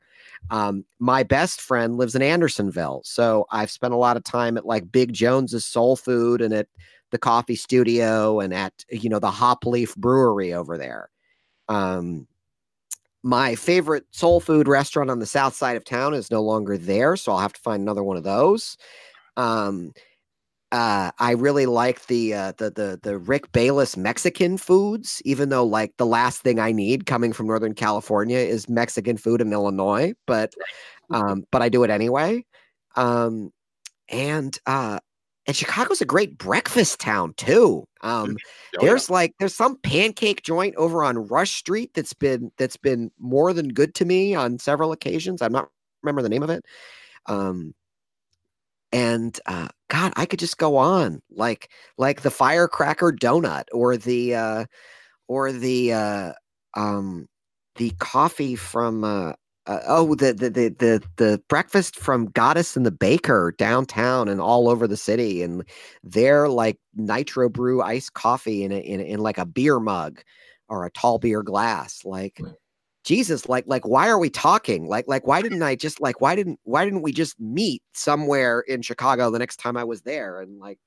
Um, my best friend lives in Andersonville, so I've spent a lot of time at like Big Jones's Soul Food and at the Coffee Studio and at you know the Hop Leaf Brewery over there. Um, my favorite soul food restaurant on the south side of town is no longer there, so I'll have to find another one of those. Um, uh, I really like the uh, the the the Rick Bayless Mexican foods, even though like the last thing I need coming from Northern California is Mexican food in Illinois, but um, but I do it anyway. Um, and uh, and Chicago's a great breakfast town too. Um, oh, there's yeah. like there's some pancake joint over on Rush Street that's been that's been more than good to me on several occasions. I'm not remember the name of it. Um, and uh, God, I could just go on like like the firecracker donut or the uh, or the uh, um, the coffee from uh, uh, oh the, the the the the breakfast from Goddess and the Baker downtown and all over the city, and they're like nitro brew iced coffee in a, in in like a beer mug or a tall beer glass. Like Jesus, like like why are we talking? Like like why didn't I just like why didn't why didn't we just meet somewhere in Chicago the next time I was there and like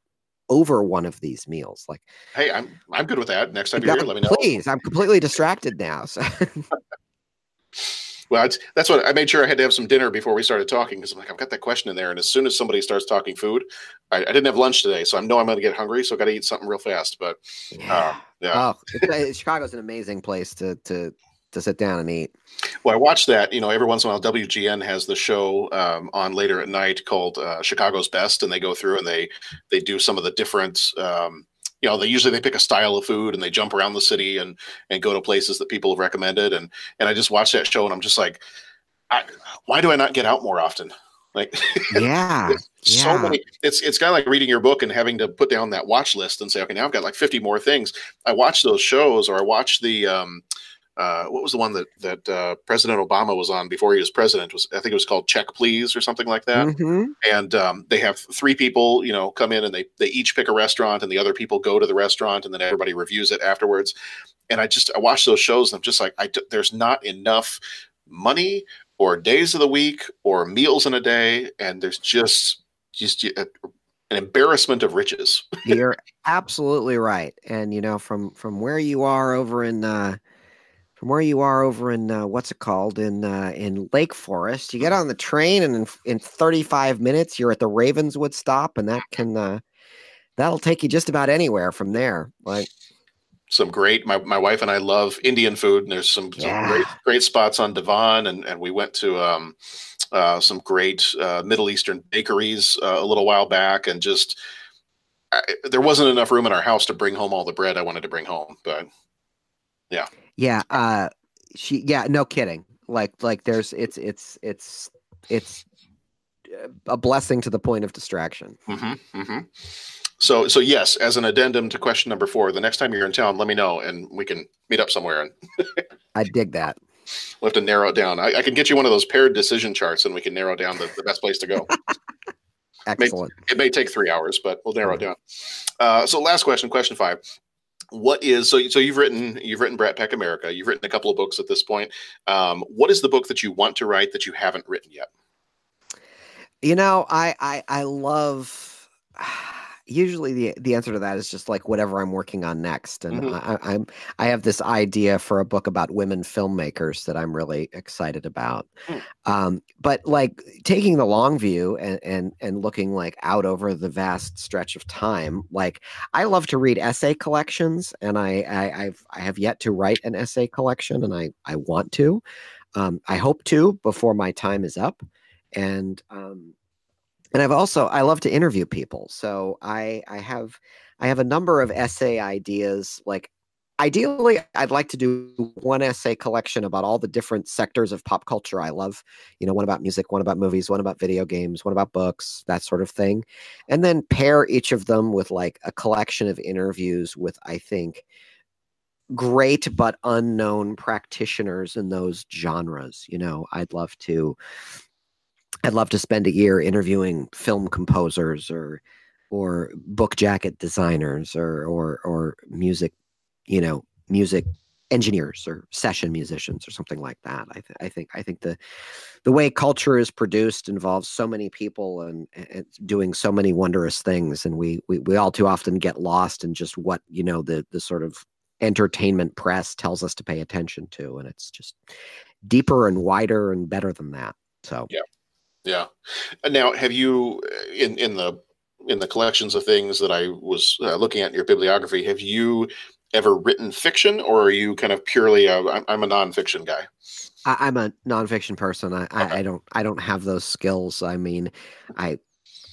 over one of these meals? Like, hey, I'm I'm good with that. Next time you're here, let me know. Please, I'm completely distracted now. So. Well, that's what I made sure I had to have some dinner before we started talking because I'm like, I've got that question in there. And as soon as somebody starts talking food, I, I didn't have lunch today. So I know I'm going to get hungry. So I got to eat something real fast. But yeah. Uh, yeah. Oh, Chicago's an amazing place to, to, to sit down and eat. Well, I watch that. You know, every once in a while, WGN has the show um, on later at night called uh, Chicago's Best, and they go through and they they do some of the different um, you know they usually they pick a style of food and they jump around the city and and go to places that people have recommended. And and i just watch that show and i'm just like I, why do i not get out more often? Like yeah so yeah. many it's it's kind of like reading your book and having to put down that watch list and say okay now i've got like 50 more things. I watch those shows or i watch the um uh, what was the one that that uh, President Obama was on before he was president? Was I think it was called Check Please or something like that. Mm-hmm. And um, they have three people, you know, come in and they they each pick a restaurant, and the other people go to the restaurant, and then everybody reviews it afterwards. And I just I watch those shows, and I'm just like, I there's not enough money or days of the week or meals in a day, and there's just just an embarrassment of riches. You're absolutely right, and you know from from where you are over in. Uh, from where you are over in uh, what's it called in uh, in Lake Forest. You get on the train, and in, in 35 minutes, you're at the Ravenswood stop, and that can uh, that'll take you just about anywhere from there. Like some great. My my wife and I love Indian food, and there's some, yeah. some great great spots on Devon, and and we went to. Um, uh, some great uh, Middle Eastern bakeries uh, a little while back, and just I, there wasn't enough room in our house to bring home all the bread I wanted to bring home. But yeah, yeah, uh she yeah, no kidding. Like like there's it's it's it's it's a blessing to the point of distraction. Mm-hmm, mm-hmm. So so yes, as an addendum to question number four, the next time you're in town, let me know and we can meet up somewhere. And I dig that. We'll have to narrow it down. I, I, can get you one of those paired decision charts, and we can narrow down the, the best place to go. Excellent. It may, it may, take three hours, but we'll narrow it down. Uh, so, last question, question five what is so so you've written you've written Brat Pack America you've written a couple of books at this point. Um, what is the book that you want to write that you haven't written yet? You know i i i love usually the the answer to that is just like whatever I'm working on next, and mm-hmm. I, am I have this idea for a book about women filmmakers that I'm really excited about. Mm. Um, but like taking the long view and and and looking like out over the vast stretch of time, like I love to read essay collections, and I, I I've I have yet to write an essay collection, and I I want to. Um, I hope to before my time is up, and um, and I've also I love to interview people. So I I have I have a number of essay ideas. Like ideally i'd like to do one essay collection about all the different sectors of pop culture i love. You know one about music one about movies one about video games one about books that sort of thing. And then pair each of them with like a collection of interviews with i think great but unknown practitioners in those genres. You know i'd love to i'd love to spend a year interviewing film composers or or book jacket designers or or or music you know music engineers or session musicians or something like that. I, th- I think i think the the way culture is produced involves so many people and, and doing so many wondrous things and we, we we all too often get lost in just what you know the the sort of entertainment press tells us to pay attention to and it's just deeper and wider and better than that so. Yeah yeah now have you in in the in the collections of things that I was uh, looking at in your bibliography, have you ever written fiction, or are you kind of purely a, I'm, I'm a nonfiction guy? I, am a nonfiction person. I, okay. I, I, don't I don't have those skills. I mean, I.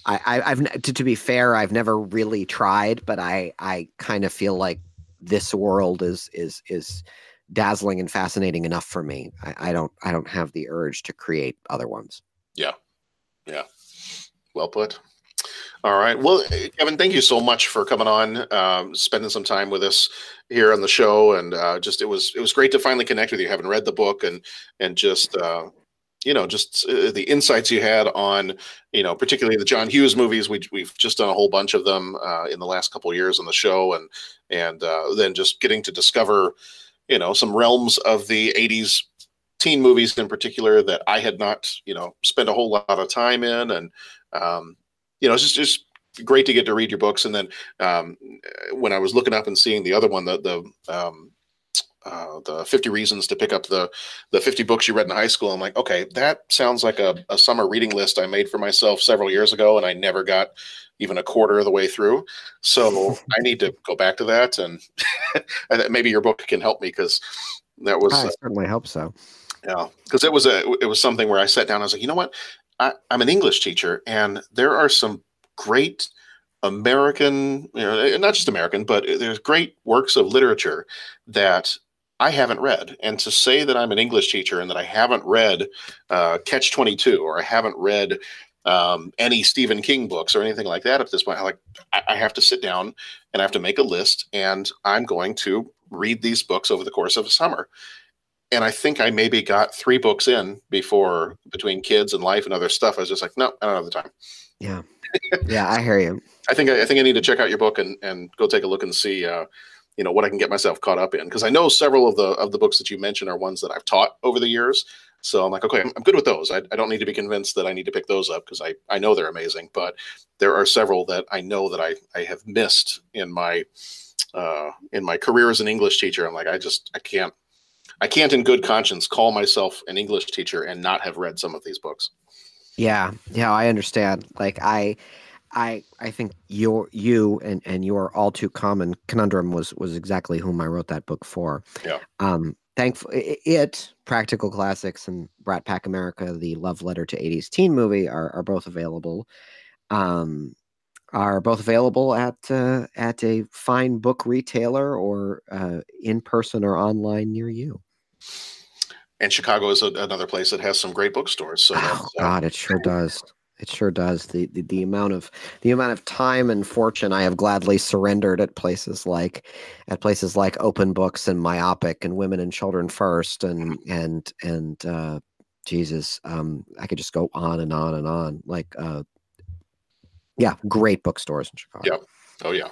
I, I've to, to be fair, I've never really tried, but I, I kind of feel like this world is is is dazzling and fascinating enough for me. I, I don't I don't have the urge to create other ones. Yeah, yeah, well put. All right. Well, Kevin, thank you so much for coming on, um, spending some time with us here on the show, and uh, just it was it was great to finally connect with you, having read the book and and just uh, you know just uh, the insights you had on you know particularly the John Hughes movies. We we've just done a whole bunch of them uh, in the last couple years on the show, and and uh, then just getting to discover you know some realms of the '80s teen movies in particular that I had not you know spent a whole lot of time in, and um, you know, it's just, just great to get to read your books. And then um, when I was looking up and seeing the other one, the the um, uh, the 50 reasons to pick up the the 50 books you read in high school, I'm like, okay, that sounds like a, a summer reading list I made for myself several years ago, and I never got even a quarter of the way through. So I need to go back to that, and, maybe your book can help me because that was I certainly uh, hope so. Yeah, because it was a it was something where I sat down. I was like, you know what, I, am an English teacher, and there are some great American, you know, eh, not just American, but there's great works of literature that I haven't read. And to say that I'm an English teacher and that I haven't read uh, Catch 22 or I haven't read um, any Stephen King books or anything like that at this point, I like I have to sit down and I have to make a list, and I'm going to read these books over the course of a summer and I think I maybe got three books in before between kids and life and other stuff. I was just like, no, I don't have the time. Yeah, yeah, I hear you. I think I think I need to check out your book and and go take a look and see, uh, you know, what I can get myself caught up in because I know several of the of the books that you mentioned are ones that I've taught over the years. So I'm like, okay, I'm, I'm good with those. I, I don't need to be convinced that I need to pick those up because I I know they're amazing. But there are several that I know that I I have missed in my uh, in my career as an English teacher. I'm like, I just I can't I can't, in good conscience, call myself an English teacher and not have read some of these books. Yeah, yeah, I understand. Like I, I, I think your you and and your all too common conundrum was was exactly whom I wrote that book for. Yeah. Um. Thankful it practical classics and Brat Pack America, the love letter to '80s teen movie, are are both available. Um, are both available at uh, at a fine book retailer or uh, in person or online near you and Chicago is a, another place that has some great bookstores. So oh uh, God, it sure does. It sure does. The, the the amount of the amount of time and fortune I have gladly surrendered at places like at places like Open Books and Myopic and Women and Children First and and and uh, Jesus, um, I could just go on and on and on. Like, uh, yeah, great bookstores in Chicago. Yeah. Oh yeah.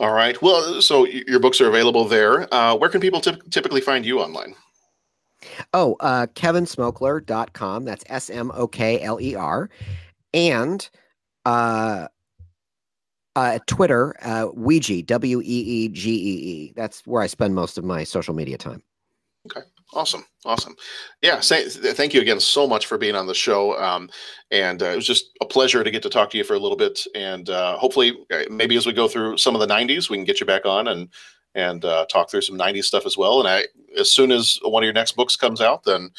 All right. Well, so your books are available there. Uh, where can people t- typically find you online? Oh, uh, kevinsmokler.com. That's S M O K L E R. And uh, uh, Twitter, uh, Weegee, W E E G E E. That's where I spend most of my social media time. Okay. Awesome. Awesome. Yeah. Say, thank you again so much for being on the show. Um, and uh, it was just a pleasure to get to talk to you for a little bit. And uh, hopefully, uh, maybe as we go through some of the 90s, we can get you back on and and uh, talk through some 90s stuff as well. And I, as soon as one of your next books comes out, then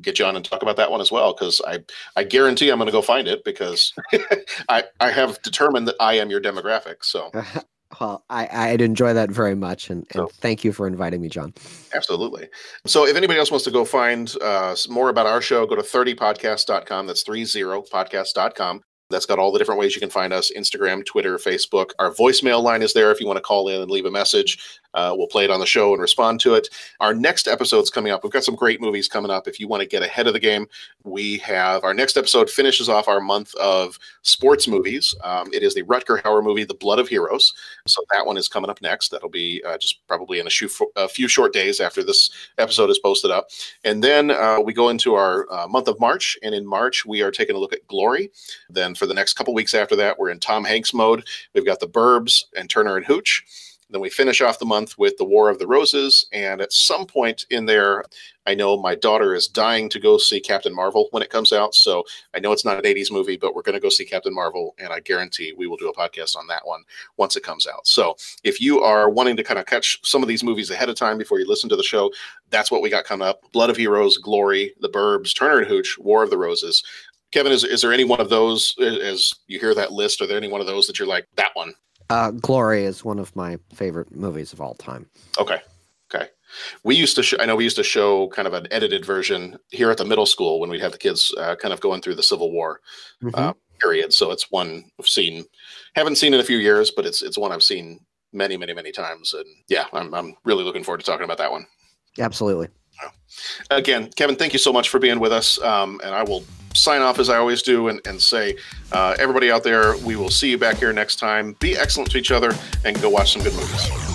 get you on and talk about that one as well. Cause I, I guarantee I'm going to go find it because I, I have determined that I am your demographic. So Well, I, I'd enjoy that very much. And, and thank you for inviting me, John. Absolutely. So if anybody else wants to go find uh, more about our show, go to 30podcast.com. That's 30podcast.com. That's got all the different ways you can find us Instagram, Twitter, Facebook. Our voicemail line is there if you want to call in and leave a message. Uh, we'll play it on the show and respond to it. Our next episode's coming up. We've got some great movies coming up. If you want to get ahead of the game, we have our next episode finishes off our month of sports movies. Um, it is the Rutger Hauer movie, The Blood of Heroes. So that one is coming up next. That'll be uh, just probably in a, few, a few short days after this episode is posted up. And then uh, we go into our uh, month of March. And in March, we are taking a look at Glory. Then for the next couple weeks after that, we're in Tom Hanks mode. We've got The Burbs and Turner and Hooch. Then we finish off the month with The War of the Roses. And at some point in there, I know my daughter is dying to go see Captain Marvel when it comes out. So I know it's not an 80s movie, but we're going to go see Captain Marvel. And I guarantee we will do a podcast on that one once it comes out. So if you are wanting to kind of catch some of these movies ahead of time before you listen to the show, that's what we got coming up Blood of Heroes, Glory, The Burbs, Turner and Hooch, War of the Roses. Kevin, is, is there any one of those as you hear that list? Are there any one of those that you're like, that one? Uh, Glory is one of my favorite movies of all time. Okay. Okay. We used to, sh- I know we used to show kind of an edited version here at the middle school when we'd have the kids uh, kind of going through the Civil War mm-hmm. uh, period. So it's one I've seen, haven't seen in a few years, but it's it's one I've seen many, many, many times. And yeah, I'm I'm really looking forward to talking about that one. Absolutely. Again, Kevin, thank you so much for being with us. Um, and I will sign off as I always do and, and say, uh, everybody out there, we will see you back here next time. Be excellent to each other and go watch some good movies.